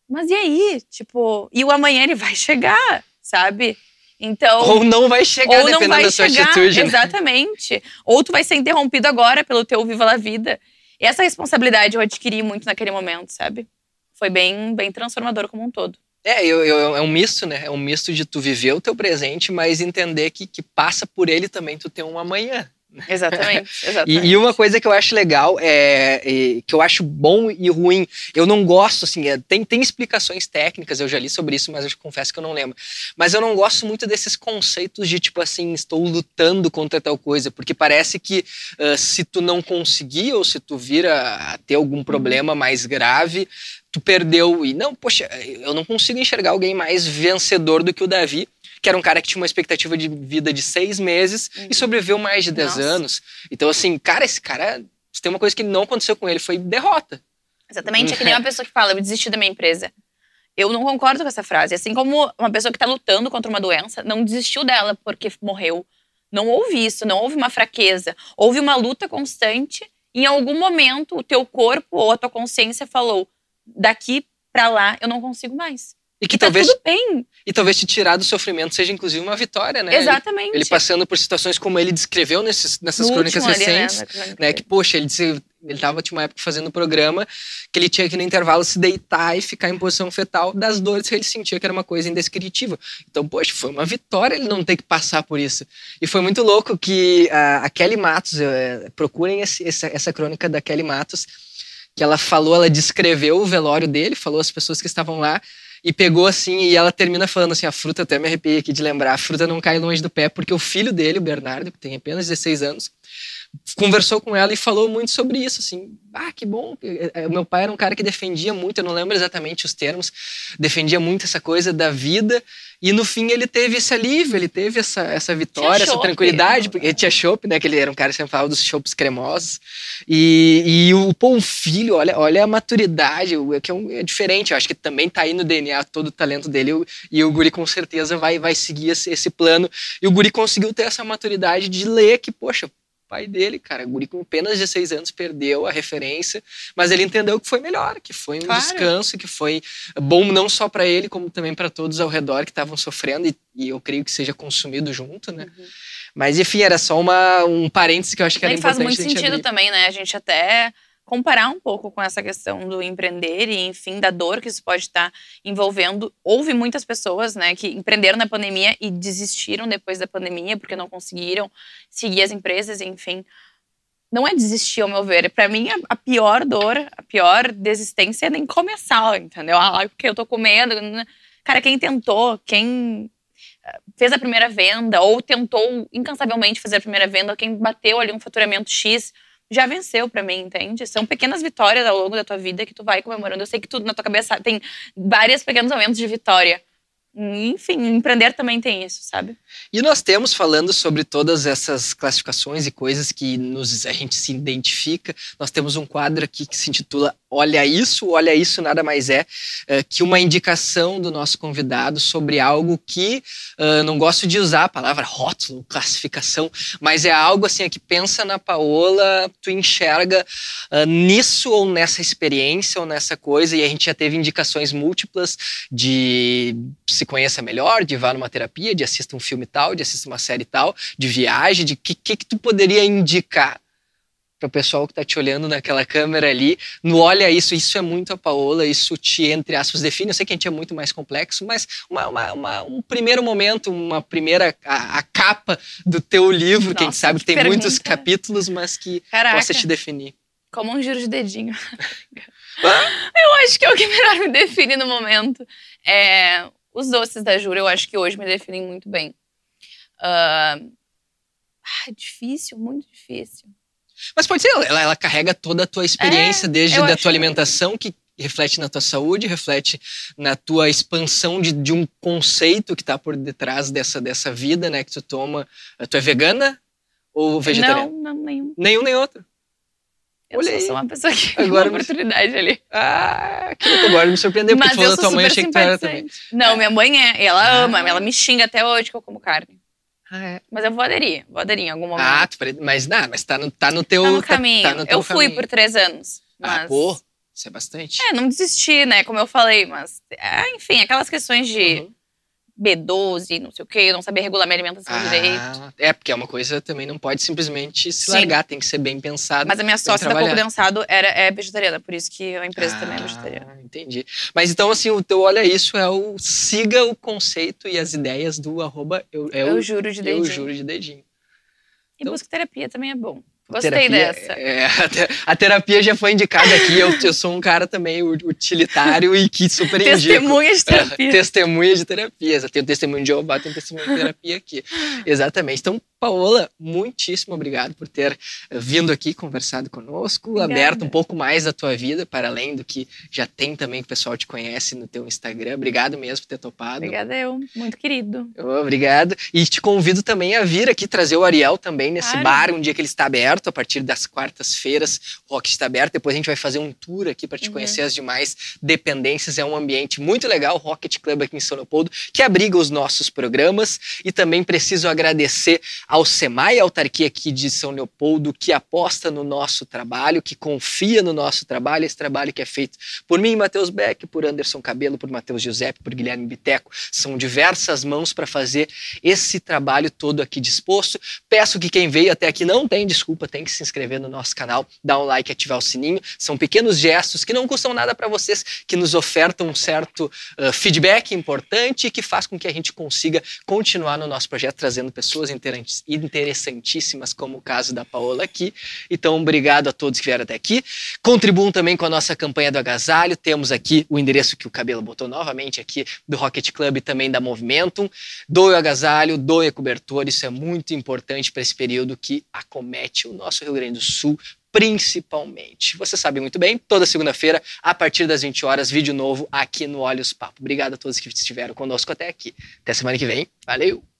Mas e aí? Tipo, e o amanhã ele vai <laughs> chegar, sabe? Então, ou não vai chegar, ou dependendo vai da sua chegar, atitude. Né? Exatamente. Ou tu vai ser interrompido agora pelo teu Viva la Vida. E essa responsabilidade eu adquiri muito naquele momento, sabe? Foi bem, bem transformador como um todo. É, eu, eu, é um misto, né? É um misto de tu viver o teu presente, mas entender que, que passa por ele também tu ter um amanhã. Exatamente. exatamente. <laughs> e, e, uma coisa que eu acho legal, é, é, que eu acho bom e ruim, eu não gosto, assim, é, tem, tem explicações técnicas, eu já li sobre isso, mas eu confesso que eu não lembro. Mas eu não gosto muito desses conceitos de tipo assim, estou lutando contra tal coisa, porque parece que uh, se tu não conseguir ou se tu vir a, a ter algum uhum. problema mais grave, tu perdeu. E não, poxa, eu não consigo enxergar alguém mais vencedor do que o Davi que era um cara que tinha uma expectativa de vida de seis meses uhum. e sobreviveu mais de dez Nossa. anos. Então, assim, cara, esse cara, tem uma coisa que não aconteceu com ele, foi derrota. Exatamente, é que nem uma pessoa que fala, eu desisti da minha empresa. Eu não concordo com essa frase. Assim como uma pessoa que está lutando contra uma doença não desistiu dela porque morreu. Não houve isso, não houve uma fraqueza. Houve uma luta constante. Em algum momento, o teu corpo ou a tua consciência falou: daqui para lá eu não consigo mais. E que e tá talvez. Tá bem. E talvez te tirar do sofrimento seja, inclusive, uma vitória, né? Exatamente. Ele, ele passando por situações como ele descreveu nesses, nessas no crônicas recentes. Ali, né? né? Que, poxa, ele disse, ele estava tinha uma época fazendo um programa que ele tinha que no intervalo se deitar e ficar em posição fetal das dores que ele sentia que era uma coisa indescritível. Então, poxa, foi uma vitória ele não ter que passar por isso. E foi muito louco que a, a Kelly Matos, uh, procurem esse, essa, essa crônica da Kelly Matos, que ela falou, ela descreveu o velório dele, falou as pessoas que estavam lá, e pegou assim, e ela termina falando assim: a fruta, até me arrepiei aqui de lembrar, a fruta não cai longe do pé, porque o filho dele, o Bernardo, que tem apenas 16 anos, conversou com ela e falou muito sobre isso, assim, ah, que bom, eh, eh, meu pai era um cara que defendia muito, eu não lembro exatamente os termos, defendia muito essa coisa da vida, e no fim ele teve esse alívio, ele teve essa, essa vitória, essa tranquilidade, porque ele tinha chopp, né, que ele era um cara que sempre falava dos chopps cremosos, e, e o, pô, um filho, olha, olha a maturidade, que é, um, é diferente, eu acho que também tá aí no DNA todo o talento dele, e o Guri com certeza vai, vai seguir esse, esse plano, e o Guri conseguiu ter essa maturidade de ler que, poxa, pai dele, cara. O guri com apenas 16 anos perdeu a referência, mas ele entendeu que foi melhor, que foi um Claro. descanso, que foi bom não só para ele, como também para todos ao redor que estavam sofrendo e, e eu creio que seja consumido junto, né? Uhum. Mas enfim, era só uma, um parêntese que eu acho que era faz importante muito a gente sentido abrir. também, né? A gente até comparar um pouco com essa questão do empreender e, enfim, da dor que isso pode estar envolvendo. Houve muitas pessoas, né, que empreenderam na pandemia e desistiram depois da pandemia porque não conseguiram seguir as empresas, enfim. Não é desistir, ao meu ver. Pra mim, a, pior dor, a pior desistência é nem começar, entendeu? Ah, porque eu tô com medo. Cara, quem tentou, quem eh, fez a primeira venda ou tentou incansavelmente fazer a primeira venda, quem bateu ali um faturamento X, já venceu pra mim, entende? São pequenas vitórias ao longo da tua vida que tu vai comemorando. Eu sei que tudo na tua cabeça tem vários pequenos momentos de vitória. Enfim, empreender também tem isso, sabe? E nós temos, falando sobre todas essas classificações e coisas que nos, a gente se identifica, nós temos um quadro aqui que se intitula Olha Isso, Olha Isso Nada Mais É, eh, que uma indicação do nosso convidado sobre algo que, ah, não gosto de usar a palavra rótulo, classificação, mas é algo assim, é que pensa na Paola, tu enxerga ah, nisso ou nessa experiência ou nessa coisa, e a gente já teve indicações múltiplas de se conheça melhor, de vá numa terapia, de assista um filme tal, de assista uma série tal, de viagem, de que que, que tu poderia indicar para o pessoal que está te olhando naquela <laughs> câmera ali, no olha isso, isso é muito a Paola, isso te, entre aspas, define. Eu sei que a gente é muito mais complexo, mas uma, uma- uma- um primeiro momento, uma primeira, a, a capa do teu livro, que a gente Nossa, sabe que tem muitos pergunta. capítulos, mas que Caraca, possa te definir. como um giro de dedinho. <laughs> eu acho que é o que melhor me define no momento. É, os doces da Jura, eu acho que hoje me definem muito bem. Ah, ah, difícil, muito difícil. Mas pode ser, ela, ela carrega toda a tua experiência, desde É, da acho- tua alimentação, que reflete na tua saúde, reflete na tua expansão de, de um conceito que está por detrás dessa, dessa vida, né? Que tu toma. Tu é vegana ou vegetariana? Não, não, nenhum. Nenhum nem outro. Eu só aí. sou uma pessoa que <laughs> tem Agora uma me- oportunidade ali. Ah, que louco, agora me surpreendeu, porque Mas tu falou da tua mãe, achei que tu era também. Não, minha mãe é. e Ela Ah. ama, ela me xinga até hoje que eu como carne. Ah, é. Mas eu vou aderir, vou aderir em algum momento. Ah, tu mas, não, mas tá no, tá no teu. tá no tá- caminho. tá no teu eu fui caminho. por três anos. Mas... Ah, pô, isso é bastante. É, não desisti, né? Como eu falei, mas. ah, enfim, aquelas questões de Uhum. B12, não sei o quê, eu não sabia regular minha alimentação direito. Ah, é, porque é uma coisa também não pode simplesmente se Sim. largar, tem que ser bem pensado. Mas a minha sócia da trabalhar. Coco Densado era, é vegetariana, por isso que a empresa também é Ah, vegetariana. Entendi. Mas então, assim, o teu olha isso é o siga o conceito e as ideias do arroba eu, eu, Eu, juro de eu dedinho. juro de dedinho. E Então- busca terapia também é bom. Gostei Terapia- dessa. é, <laughs> a, te- a terapia já foi indicada aqui. Eu, eu sou um cara também utilitário e que super. Testemunha de <laughs> terapia. Testemunha de terapias. Eu tenho testemunho de Jeová, tenho testemunho de terapia aqui. Exatamente. Então, Paola, muitíssimo obrigado por ter eh, vindo aqui, conversado conosco, Obrigada. aberto um pouco mais da tua vida, para além do que já tem também que o pessoal te conhece no teu Instagram. Obrigado mesmo por ter topado. Obrigada, eu. Muito querido. Obrigado. E te convido também a vir aqui trazer o Ariel também nesse Claro. bar, um dia que ele está aberto, a partir das quartas-feiras. O Rock está aberto. Depois a gente vai fazer um tour aqui para te Uhum. conhecer as demais dependências. É um ambiente muito legal, o Rocket Club aqui em São Leopoldo, que abriga os nossos programas. E também preciso agradecer ao SEMAI, a autarquia aqui de São Leopoldo, que aposta no nosso trabalho, que confia no nosso trabalho, esse trabalho que é feito por mim, Matheus Beck, por Anderson Cabelo, por Matheus Giuseppe, por Guilherme Biteco. São diversas mãos para fazer esse trabalho todo aqui disposto. Peço que quem veio até aqui não tem desculpa, tem que se inscrever no nosso canal, dar um like, ativar o sininho. São pequenos gestos que não custam nada para vocês, que nos ofertam um certo uh, feedback importante e que faz com que a gente consiga continuar no nosso projeto trazendo pessoas interessantíssimas, como o caso da Paola aqui. Então, obrigado a todos que vieram até aqui. Contribuam também com a nossa campanha do agasalho. Temos aqui o endereço que o Cabelo botou novamente aqui do Rocket Club e também da Movimentum. Doe o agasalho, doe a cobertor. Isso é muito importante para esse período que acomete o nosso Rio Grande do Sul, principalmente. Você sabe muito bem, toda segunda-feira, a partir das 20 horas, vídeo novo aqui no Olhos Papo. Obrigado a todos que estiveram conosco até aqui. Até semana que vem. Valeu!